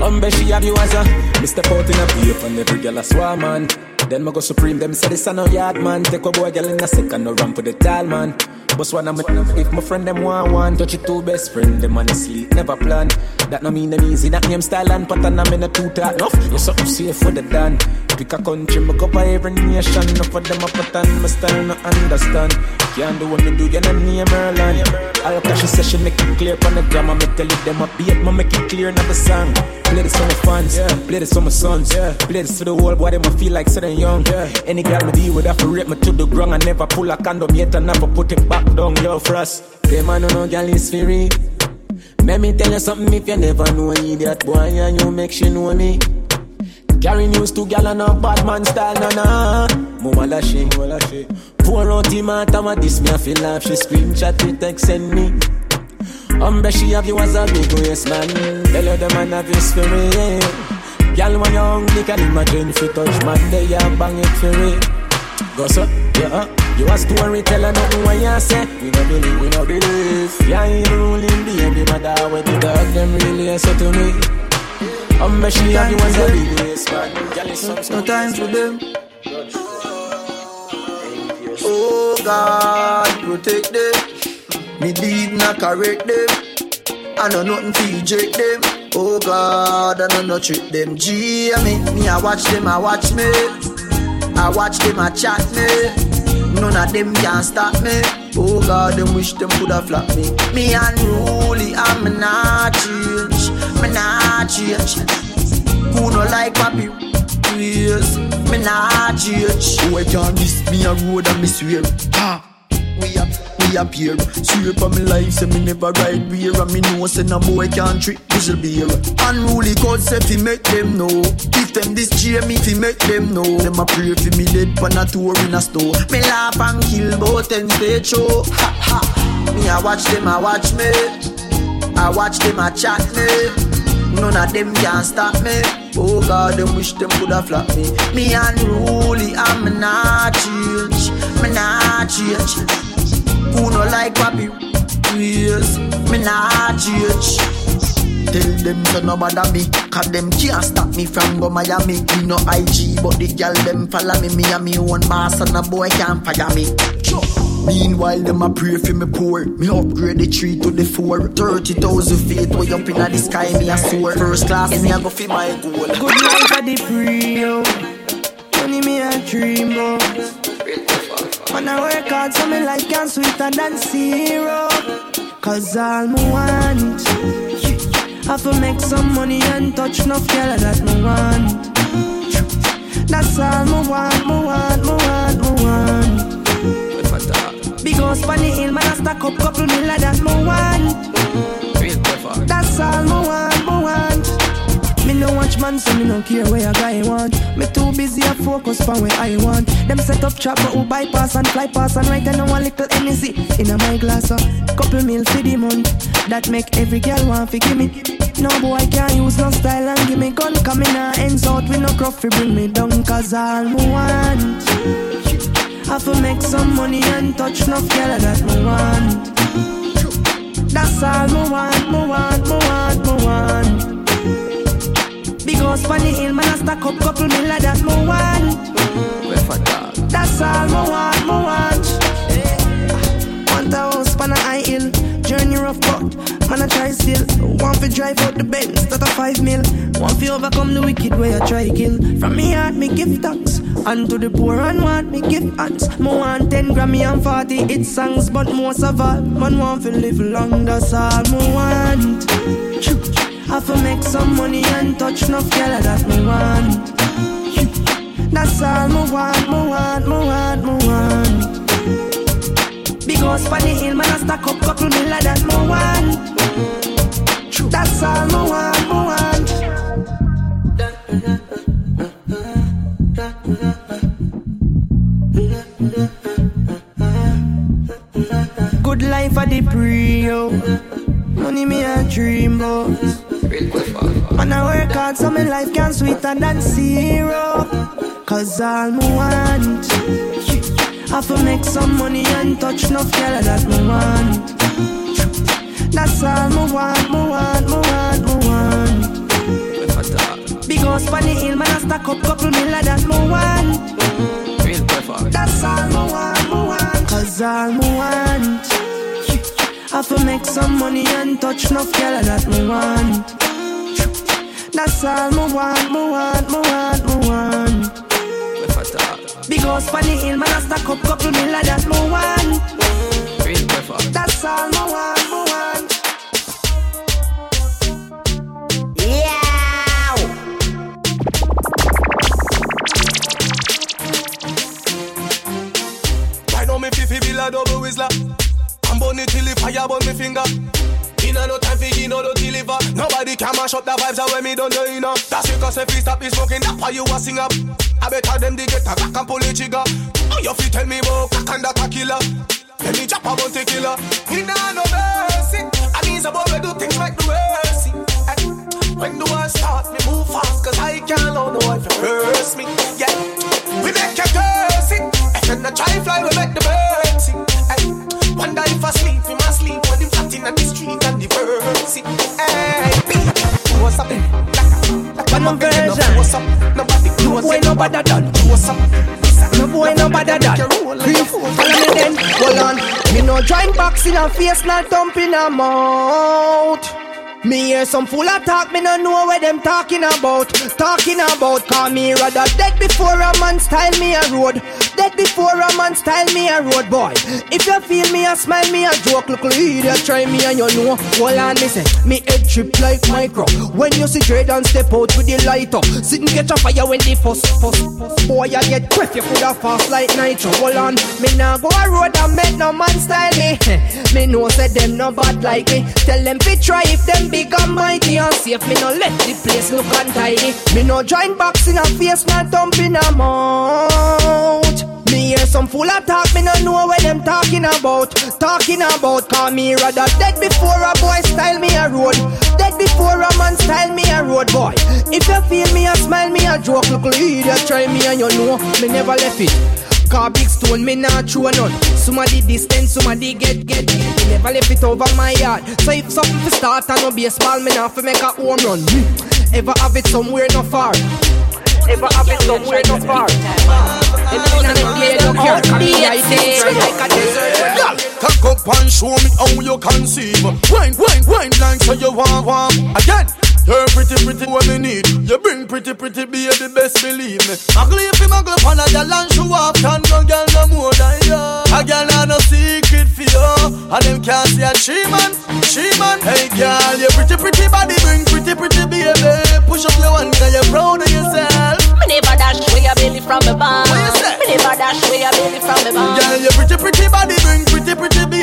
Umbe she have you as a Mr. Out in a beef and every girl a swarm man. Then me go supreme, them say this a no yard man. Take a boy girl in a second, no run for the tall man. But one of my, if my friend them want one, touch it two best friend, them honestly never plan. That no mean them easy, that name style and pattern, I'm in a two talk enough. You something safe for the done. Pick a country, me cover every nation. Enough for them a pattern, my style no understand. Can't do what me do, you know name Merlin. I'll catch a session, make it clear on the grammar. Me tell it them a beat, me make it clear in the song. Play this for my fans, yeah. play this for my sons, yeah. play this for the world, boy, them a feel like sitting young. Yeah. Any girl me deal with, have to rip me to the ground. I never pull a condom yet, I never put it back down, yo, for us. Them know no girl is free. Let me tell you something if you never know idiot boy, and you make she know me. Carry news to gal and a bad man style, na na. Mama lashe, lashe. Pour out the matter, what this me I feel like she screenshot it, text send me. Umbe she have you as a big waist man. Tell her the man have his spirit. Gal when young, they can imagine if you touch man, they a bang it for it. Go so, yeah. Uh. You a storyteller, nothing what you say. We no believe, we no believe. Yeah, you ruling the baby, mother when the dog them really so to me. Umbe she have you as a big waist man. Gal is some No time for them. Oh God, protect them. Me deed not correct them. I know nothing to eject them. Oh God, I know no trick them. G, I mean, me I watch them, I watch me. I watch them, I chat me. None of them can stop me. Oh God, them wish them coulda flop me. Me unruly, I'm not change. Me not change. Who no like papi? Yes, me not change. Who oh, I can't miss me a road and me swear. Ha, we up. Appear, swear for me life, say me never ride beer. And me know say no boy can't trick whistle beer Unruly God say fi make them know. Give them this cheer me fi make them know. Them a pray fi me dead pan a tour in a store Me laugh and kill both them stage show Ha ha, me a watch them a watch me. I watch them a chat me. None of them can stop me. Oh God, them wish them coulda flop me. Me unruly, I'm not change Me not change who no like papi? Yes, me nah change. Tell them to no bother me Cause them can't stop me from go Miami Me no IG but the girl them follow me Me and me own boss and a boy can't fire me Meanwhile, them a pray for me poor. Me upgrade the three to the four. 30,000 feet way up in the sky, me a soar. First class, me a go for my goal. Good life at the free, yo. Money me a dream, boss. When I work hard, so me life can sweeter than zero. Cause all me want, I have to make some money and touch enough girl that me want. That's all me want, me want, me want, me want. Big house on the hill, man, I stack up couple million that me want. That's all me want, me want. No watch man, so me no care where a guy want. Me too busy a focus on where I want. Them set up trap, but who bypass and fly past and right now one little NEC in a my glass. Uh. Couple mil for the month, that make every girl want to give me. No boy can't use no style and give me gun coming out ends out with no crop bring me down cause all me want I to make some money and touch no girl that me want That's all me want, me want, me want, me want house on the hill, man I stack up couple miller that me want That's all me want, me want eh, Want a house on a high hill Journey rough but Man, I try still. Want to drive out the Benz, that a five mil. Want to overcome the wicked way I try kill. From me heart, me give thanks. And to the poor and want me give hands. More want 10 Grammy and 40 hit songs. But most of all, man want to live long, that's all me want. Have to make some money and touch no girl that me want. That's all me want, me want, me want, me want. Big house on the hill, man, I stack up couple miller that me want. That's all me want, me want. Good life for the pre-yo Money me a dream about Man I work hard so my life can sweeter than zero Cause all me want I to make some money and touch no girl that me want that's all me want, me want, me want, me want. Big house on the hill, man, I stack up couple miller that me want. That's all me want, me want. Cause all me want. I to make some money and touch no girl that me want. That's all me want, me want, me want, me want. Big house on the hill, man, I stack up couple miller that me want. That's all me want, me want. Right now me fifi bill a double whistler. I'm burn it till the fire burn me finger. Inna no time for you know to deliver. Nobody can mash up the vibes and when me don't do you know. That's because if we stop this smoking, that's why you a sing up. I better them they get a back and pull the trigger. Oh, you fi tell me about cock and that a killer. Let me chop about the killer. We nah no mercy. I mean, some boy do things like the mercy. Eh, when the war start, me move fast, cause I can't allow no one to curse me. Yeah, we make you curse it. If you not try fly, we make the bird sing. Hey. Wonder if I sleep, we must sleep when the flat in the street and the birds sing. Hey, what's up? Of version. What's up? Nobody No boy no better done. What's up? No boy no better done. Follow me then. Hold on. Me no join box in a face, not thump in a mouth. Me hear some full attack, me no know what them talking about. Talking about, call me rather dead before a man style me a road. Dead before a man style me a road boy. If you feel me a smile, me a joke. Look, idiot, try me and you know. Hold on, say, me head trip like micro. When you see Dread and step out with the light up. Sit and get a fire when the fuss, fuss, fuss. Boy, I get quick, you coulda fast like nitro. Hold on, me nah go a road and make no man style me. me know say them no bad like me. Tell them fi try if them big and mighty and safe. Me no let the place look untidy. Me no join box in a face, not thump in a mouth. Me hear some full talk, me no know what them talking about. Talking about, call me rather dead before a boy style me a road. Dead before a man style me a road boy. If you feel me a smile, me a joke. Look, idiot, try me and you know me never left it. Car big stone, me not throw none. Somebody distance, somebody get, get, get. Me never left it over my yard. So if something for start and no baseball, me not fi make a home run. Hmm. Ever have it somewhere not far. Ever have it somewhere not far. Everything on the play, look here. Right there, like a desert. Girl, cock up and show me how you conceive. Wine, wine, wine like so you want, want. Again. You're pretty, pretty, what me need. You bring pretty, pretty, baby, best believe me. Muggle if you muggle upon a girl and show off, can no girl no more than you. A girl not no secret for you. And them can't see a she man, she man. Hey girl, you're pretty, pretty body, bring pretty, pretty, baby. Push up your one, cause you're proud of yourself. Me never dash away your belly from the bar. Me never dash away your belly from the bar. Girl, you're pretty, pretty body, bring pretty, pretty, baby.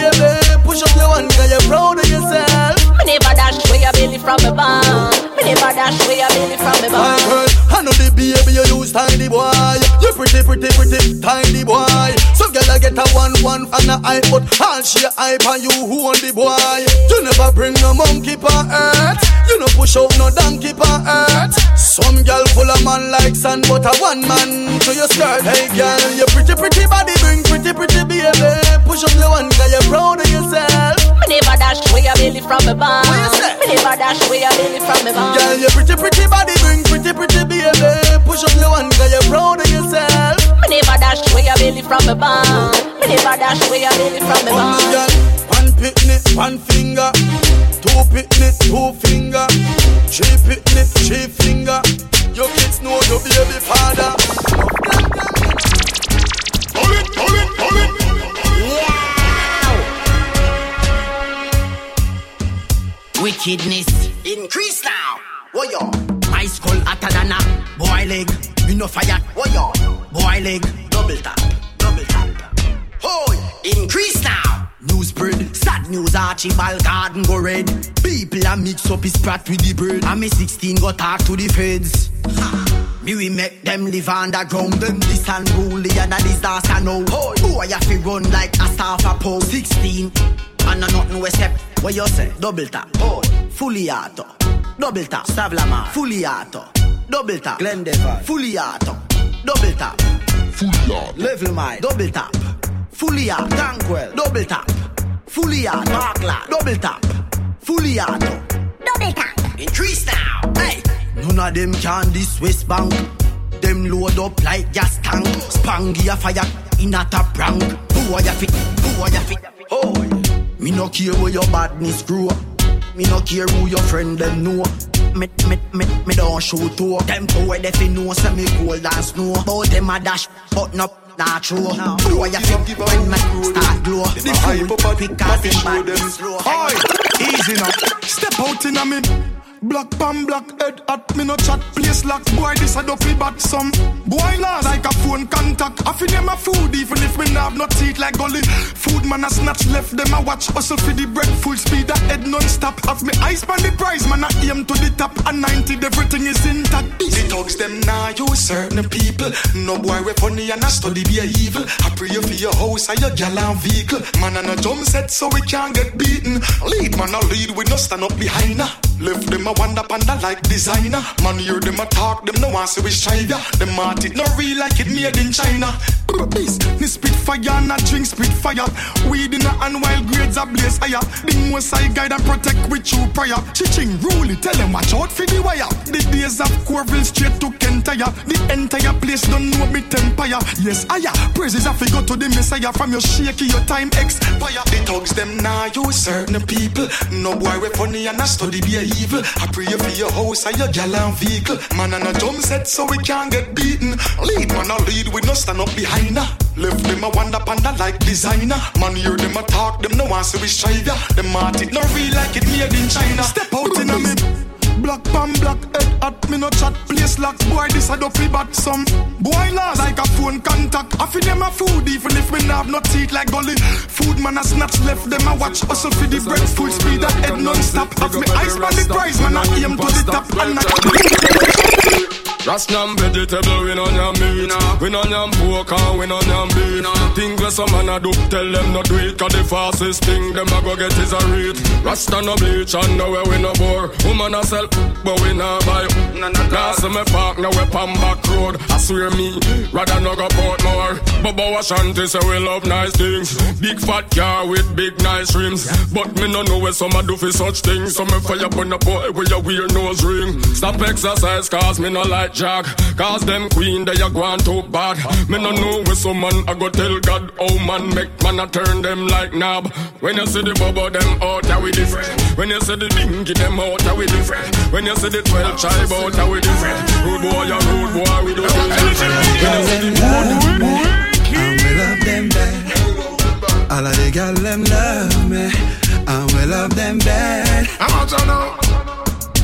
Push up your one, cause you're proud of yourself. Me never dash away your belly from the band. Me never dash away a belly from the My band. girl, I know the baby you use tiny boy. You pretty, pretty, pretty, tiny boy. Some girl I get a one, one and a eye, but all she hype on you who on the boy. You never bring no monkey pa earth. You no push out no donkey pa earth. Some girl full of man like sand, but a one man to your skirt. Hey girl, you pretty, pretty body bring pretty, pretty baby. Push up your one, cause you're proud of yourself. Me never dash away a belly from the band. Me never dash away a belly from the band. Girl, you pretty, pretty body bring pretty, pretty baby. Push up your one, cause you're proud of yourself. Me never dash away a belly from the band. Me never dash away a belly from band. girl, one picnic, one finger. Two picnic, two finger. Three picnic, three finger. Your kids know your baby father. Wickedness increase now. Yo? Ice cold hotter than a boy leg. You know fire. Yo? Boy leg. Double tap. Double tap. Hoy. Increase now. News spread. Sad news Archibald garden go red. People a mix up his brat with the bread. And me 16 go talk to the feds. Ha. Me we make them live underground. Them this unruly and a disaster now. Boy, I fi run like a staff a pole. 16. And a nothing we step. What you say? Double tap. Oh, fully auto. Double tap. Savlama. Fully auto. Double tap. Glendevon. Fully auto. Double tap. Fully auto. Level my. Double tap. Fully auto. Tankweld. Double tap. Fully auto. Parkland. Double tap. Fully auto. Double tap. Increase now. Hey. None of them can this West Bank. Them load up like gas tank. Spangy a fire in a top rank. Who are ya fit? Who are ya fit? Oh, me no care where your badness grew. Me no care who your friend them know. Me, me, me, me don't show to Tempo where they fi know say me cold and snow. But them a dash, but no, not true. Who are you fit when my start glow. The fool, quick as him bad slow. Oi, easy now. Step out in a me. Black pan black head at me no chat place lock boy this a dopey bat some. Boy lad like a phone contact. I feel them a food even if me nah have no teeth like gully. Food man a snatch left them a watch hustle for the bread. Full speed a head non-stop. Have me eyes pan the prize man a aim to the top. And 90 everything is intact. The thugs them now use certain people. No boy we funny and a study be a evil. I pray for your house and your gal and vehicle. Man and a jump set so we can't get beaten. Lead man a lead we no stand up behind. Her left them a wander panda like designer. Man hear them a talk them no want see we strive ya. Them heart it no real like it made in China Beast, ni spit fire and a drink spit fire Weed in a and wild grades a blaze higher. The most I guide and protect with you prior Chiching rule it, tell them watch out for the wire. The days of Corville straight to Kentire. The entire place don't know me empire Yes, aya, praises to go to the messiah. From your shaky, your time expire. The thugs them now use certain people. No boy we funny and a study be a evil. I pray for your house and your gal and vehicle. Man and a jump set so we can't get beaten. Lead man a lead. We no stand up behind her Left them a wander panda like designer. Man hear them a talk them no see we ya Them heart it no real like it made in China. Step out in a me Black pan black head at me no chat place lock. Boy this a dopey bat some. Boy laws like a phone contact. I feel them a food even if me nah have no teeth like gully. Food man a snatch left them a watch. Hustle for the bread full speed at head non-stop. Have me eyes on the prize man I aim to the top. And I Rasnam vegetable, we no yam meat. We no yam pork and we no yam beef. Things where some man a do, tell them not do it Cause the fastest thing them a go get is a rate Rasta no bleach and no way we no bore. Woman a sell, but we no buy Now see me park, now we pan back road. I swear me, rather no go Portmore. Bubba Ashanti say we love nice things. Big fat car with big nice rims. But me no know where some a do for such things. So me fire upon a boy with your weird nose ring. Stop exercise cause me no like jog Cause them queen they a go on too bad. Me no know where some man I go tell God Oh man make man a turn them like knob. When you see the bubble them out how we different. When you see the binky them out how we different When you see the 12 child out how we different Rude boy a rude boy we do different When you see the And we love them bad. All of the girl them love me. And we love them bad. I'm out now.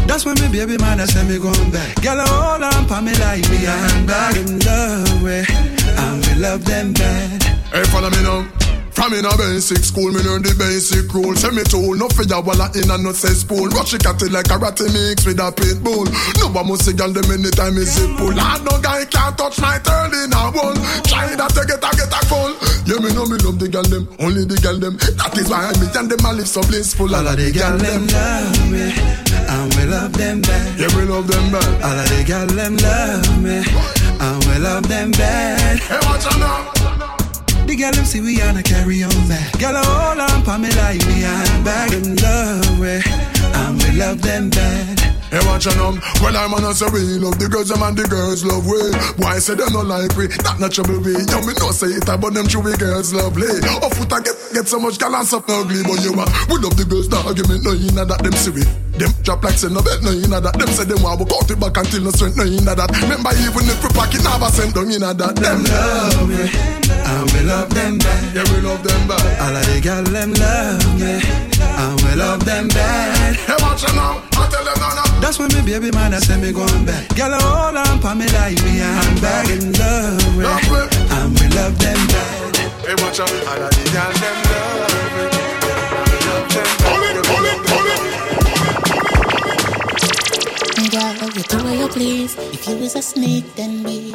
That's when me baby mother say me going back. Girl, hold on for me like me handbag. Them love we, and we love them bad. Hey, follow me now. From in a basic school, me learn the basic rule. Say me tool, no figure walla in a no cesspool. Rush it catty like a ratty mix with a pit bull. No one must see girl them anytime is it pull. I no guy can't touch my turn in a wall. Try that to get a get a call. Yeah, me know me love the girl them, only the girl them. That is why me and them a live so blissful. All of the girl them love me, and we love them back. Yeah, we love them back. All of the girl them love me, and we love them back. Hey, watch out now. The girl them see we on a carry on back. Girl, hold on for me like me handbag. Them love we, and we love them bad. Hey, watch on them. Um. Well, I'm on a say we love the girls, them and the girls love we. Why say they not like we? That not trouble we. Yo, me no say it, but them chewy girls lovely. Oh, foot I get get so much gal and something ugly, but you are. We love the girls, the argument, no, you know that them see we. Them drop like say no bet, no, you know that. Them say them want to cut it back until no strength, no, you know that. Remember, even if we pack it, never send down, you know that. Them love me, and we love them back. Yeah, we love them back. All of the girl them love me, and we love them back. Hey, watch out now. I tell them now, now. That's when me baby man I say me going back. Girl, I hold on for me like me and back in love with, and we love them bad. Hey, watch out, all of the girl them love it. Love them pull it, pull it, pull it. Girl, you do what you please. If you is a snake, then be.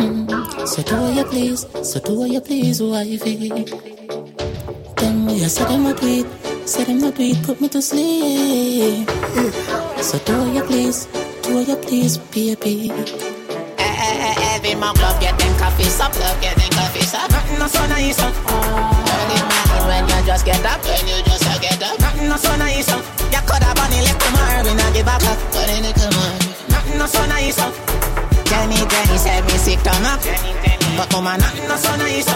Mm. So do what you please. So do what you please, wifey. Then we say them a tweet. Say them a tweet, put me to sleep. So do what you please, do what you please, baby. Eh, eh, eh, every mug love getting coffee sup, love getting coffee sup. Nothing no so nice uh. up. Early morning when you just get up, when you just uh, get up. Nothing no so nice uh. up. You coulda bunny left tomorrow, we not give a fuck. But in the tomorrow, nothing no so nice uh. up. Jenny, Jenny said me sick stomach. But come woman, nothing no so nice.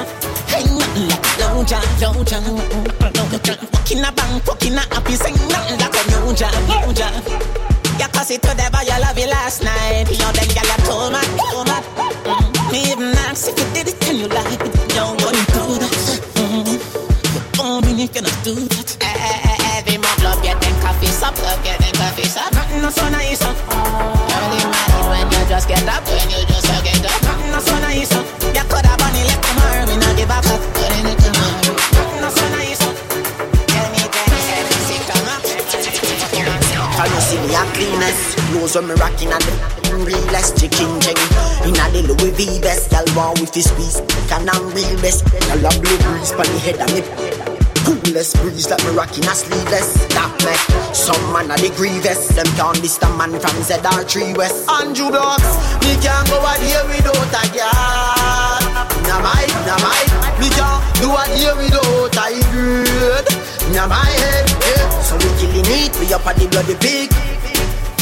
Hey, nothing like low jam, low jam, low jam. Walking a bank, walking a happy, sing nothing like a new jam, new jam. You cuss it to the boy you love you last night. You then girl you told me, told me. Mm. Me even ask if you did it and you like it. You wouldn't do that. Mm. You only you cannot do that. Eh, eh, eh, Every mob love getting coffee sup, love getting coffee sup. Nothing no so nice. Early morning when you just get up, when you just get up. Nothing no so nice Clothes when me rocking and the real realest chicken ching. In a the Louis V best, y'all with this piece. Can I'm real best. Y'all blue breeze pon the head of me. Coolest breeze like me rocking a sleeveless. That make some man a the grievous. Them can't list a man from ZR3 West. Andrew Blocks, me can't go out here without a girl. Nah my, nah my, me can't do a day without a good. Nah my head, yeah. So we killing it, we up at the bloody pig.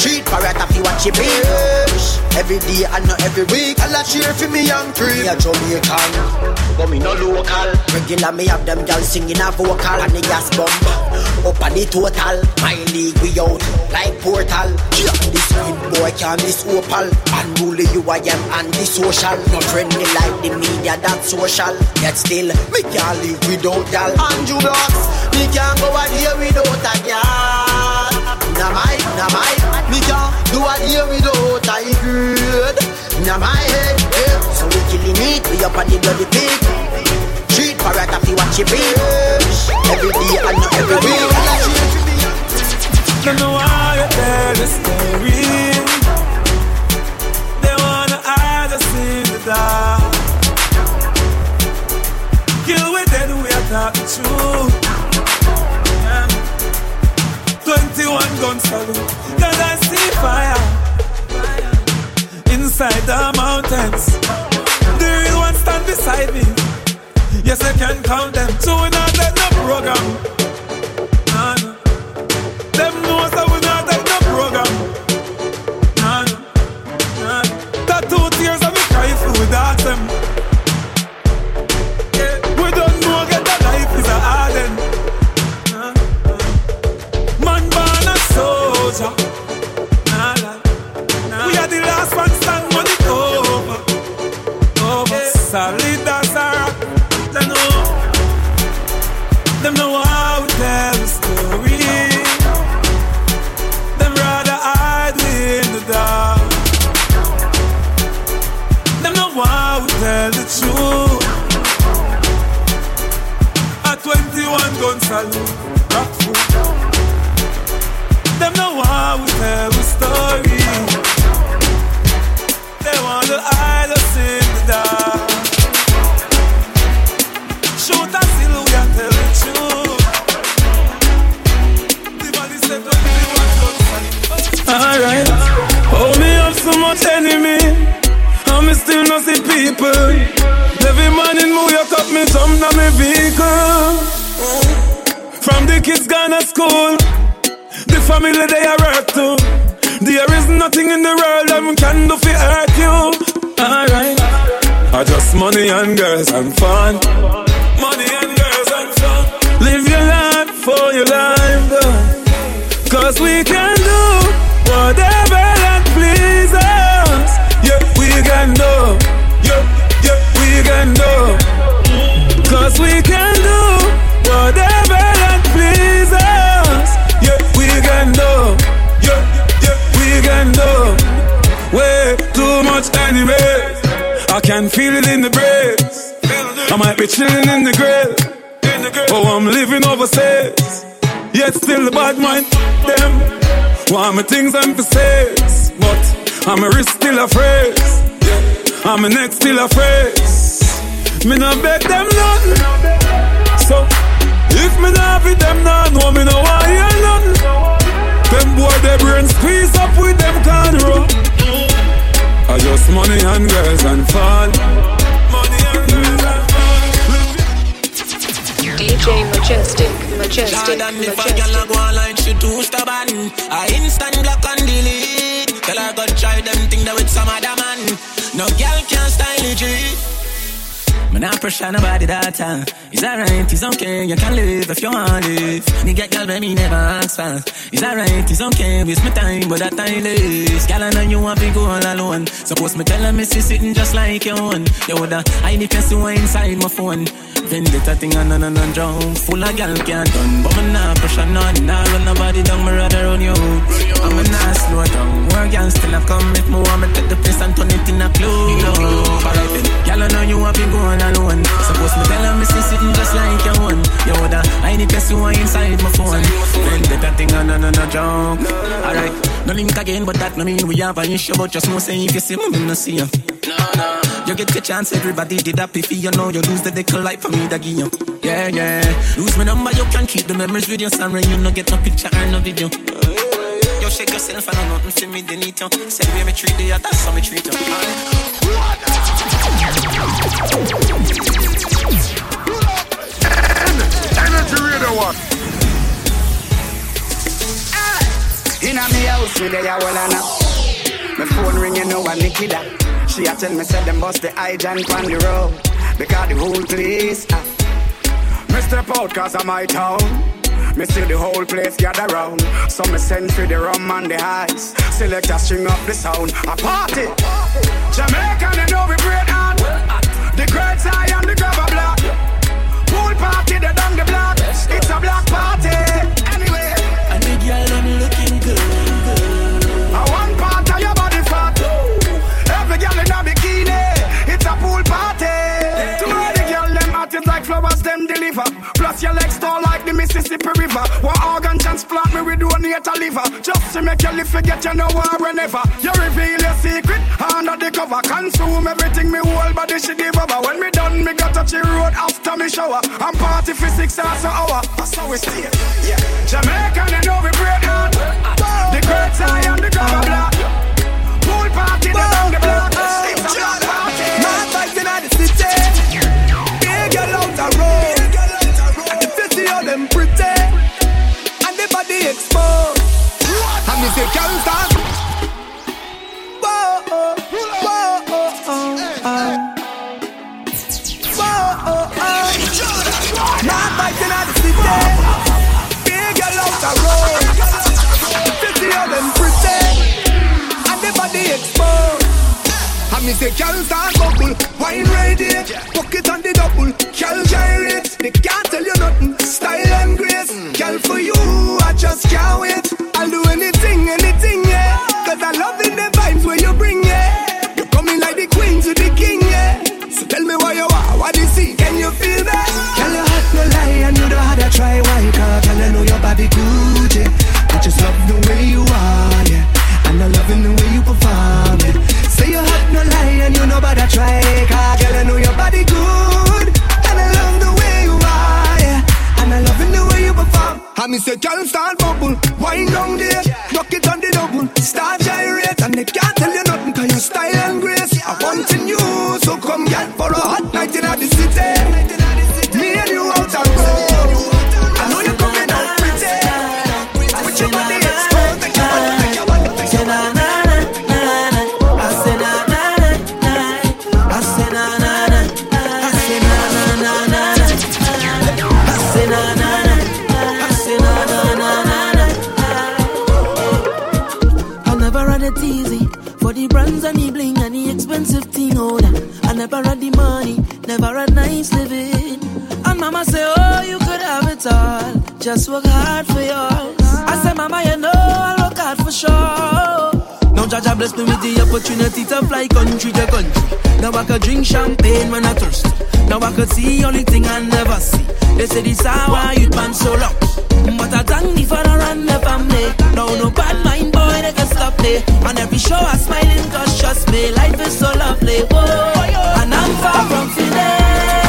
Treat parrot if you watch it bitch. Every day and not every week. I'll cheer for me young cream. Me a Jamaican, but me no local. Regular me have them girls singing a vocal and the gas bomb. Up on the total, my league we out like portal. Yeah, this green boy can this opal. Unruly you I am anti-social. Not friendly like the media that social. Yet still, me can't live without y'all. Andrew Blocks, me can't go a day without a girl. Nah my, nah my, me can't do a day without a good. Nah my head, yeah. So we killing it, we up on the bloody pig. Treat parrot if you watch it bitch. Every day and not every week. Don't know why you tell the story. They wanna hide us in the dark. Kill with dead, we are talking truth. Yeah. 21 gun salute, cause I see fire inside the mountains. The real one stand beside me. Yes, I can count them. So we not let no program. Nah, nah. Them know that we not let no program. Nah, nah. Nah. Tattoo tears of me cry if we them. and salute, rock food. Them know how we tell a story. They want to hide us in the dark. Shoot us till we are telling truth. The body said, "Don't All right. Hold me up so much enemy. I'm still not see people. Every morning, move your cup, me jump down my vehicle. From the kids gone to school, the family they are hurt too. There is nothing in the world that can do for hurt you. Alright. I just money and girls and fun. Money and girls and fun. Live your life for your life, though. Cause we can do whatever that pleases. Yeah, we can do. Yeah, yeah, we can do. Cause we can can feel it in the breeze. I might be chilling in the grill. Oh, I'm living overseas. Yet still the bad mind them. Want my things and for sales. But I'm a wrist still a phrase. I'm a neck still a phrase. Me not beg them nothing. So if me not with them now, know oh, me no want hear nothing. Them boy their brain squeeze up with them cornrow. I just money and girls and fun. Money and girls and DJ Majestic, Majestic, Jordan, if a girl go online, she too stubborn. I instant block and delete. Tell her go try them thing that with some other man. No girl Me not pressure nobody that time. It's alright, it's okay, you can live if you want live. Nigga, girl, baby, never ask for. It's alright, it's okay, waste my time, but that time is. Girl, I know you want to go all alone. Suppose me tell her, me see sitting just like your own. You woulda hide the person who inside my phone. Vendetta thing and none and drown. Full of gal can't done, but me not pressure none. Nah, run nobody down, me rather run you. I'm a not slow down. More gal still a come if me want me take the place and turn it in a club. Alright then, gal, I know you want to go all alone. Suppose me tell her, me see sitting just like your own. You woulda hide the person who inside my phone. Vendetta thing and none and drown. Alright, no link again, but that no mean we have an issue. But just know say if you see me, me no see you. No, no. You get the chance, everybody did that if you know you lose the dick life for me, that give you. Yeah, yeah. Lose my number, you can keep the memories with your son you no get no picture or no video. Yo, shake yourself, I know nothing for me, they need you. Say, where me treat you, that's how me treat you. In a me house, me there, well and up. My phone ringing, no one Nikki that. She a tell me, said them bust the hydrant on the road. Because the whole place, ah. Me step out cause I'm my town. Me see the whole place gather round. So me send for the rum and the ice. Select a string up the sound. A party. Jamaica, they know we great and the grabber donate a liver. Just to make you live forget you know war whenever. You reveal your secret under the cover. Consume everything me whole body she give over. When me done me got touch the road after me shower. I'm party for six hours an hour. That's how we stay. Yeah. Jamaican they know we break down. The great eye and the grabber block. Pool party, the block. Block exposed. And me say can't stop. Whoa, oh, whoa, oh, oh, oh. Whoa, oh, oh. Mad vibes inna the city. Big girl out the road. Fifty of them pretty. And the body exposed. And me say, girl start bubble, wine radiate, pocket on the double, girl gyrate. They can't tell you nothing, style and grace. Girl for you, I just can't wait. I'll do anything, anything, yeah. Cause I love in the vibes where you bring, yeah. You're coming like the queen to the king, yeah. So tell me why you are, what you see, can you feel that? Girl, you hot, no lie, and you don't have to try, why? Cause girl, I know your body good, yeah. I just love the way you are, yeah. And I loving the way you perform, yeah. Say you hot, no lie, and you know about try. Cause girl, I know your body good, I me say, girl, start bubble. Wind down there, knock it on the double. Start gyrate, and they can't tell you nothing, cause your style and grace. are want you, so come get for a hot all. Just work hard for yours. I say, Mama, you know I'll work hard for sure. Now Jah Jah bless me with the opportunity to fly country to country. Now I could drink champagne when I thirst. Now I could see only thing I never see. They say this how I youth man so long. But I thank the and the family. Now no bad mind boy they can stop me. On every show I smiling cause trust me, life is so lovely. Whoa, and I'm far from finished.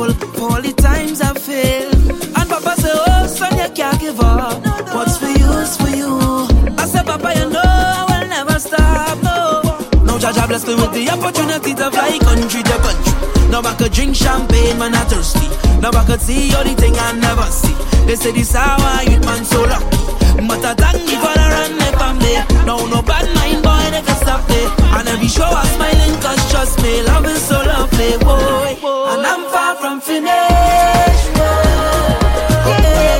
Grateful for all the times I failed. And Papa say, Oh, son, you can't give up. What's for you is for you. I said, Papa, you know I will never stop. No. Now Jah Jah bless me with the opportunity to fly country to country. Now I could drink champagne when I'm thirsty. Now I could see all the thing I never see. They say this how I youth man so lucky. But I thank the father and the family. No, no bad mind boy, they can stop me. Every show I'm smiling cause trust me, love is so lovely, boy. And I'm far from finished. boy. Yeah.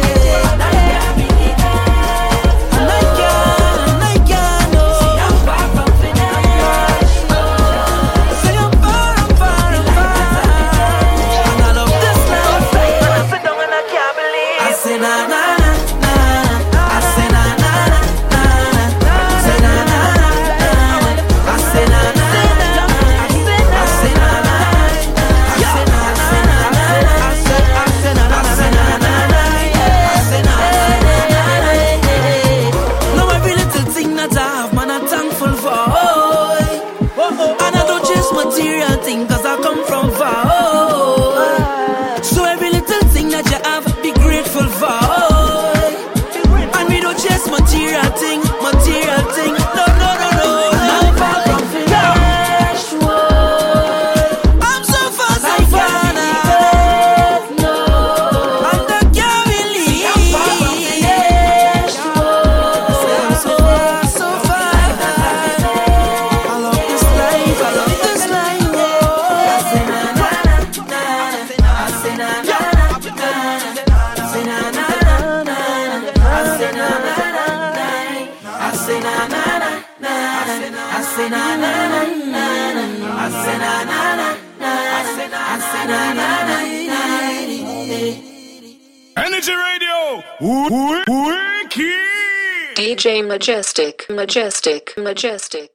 Majestic, Majestic, Majestic.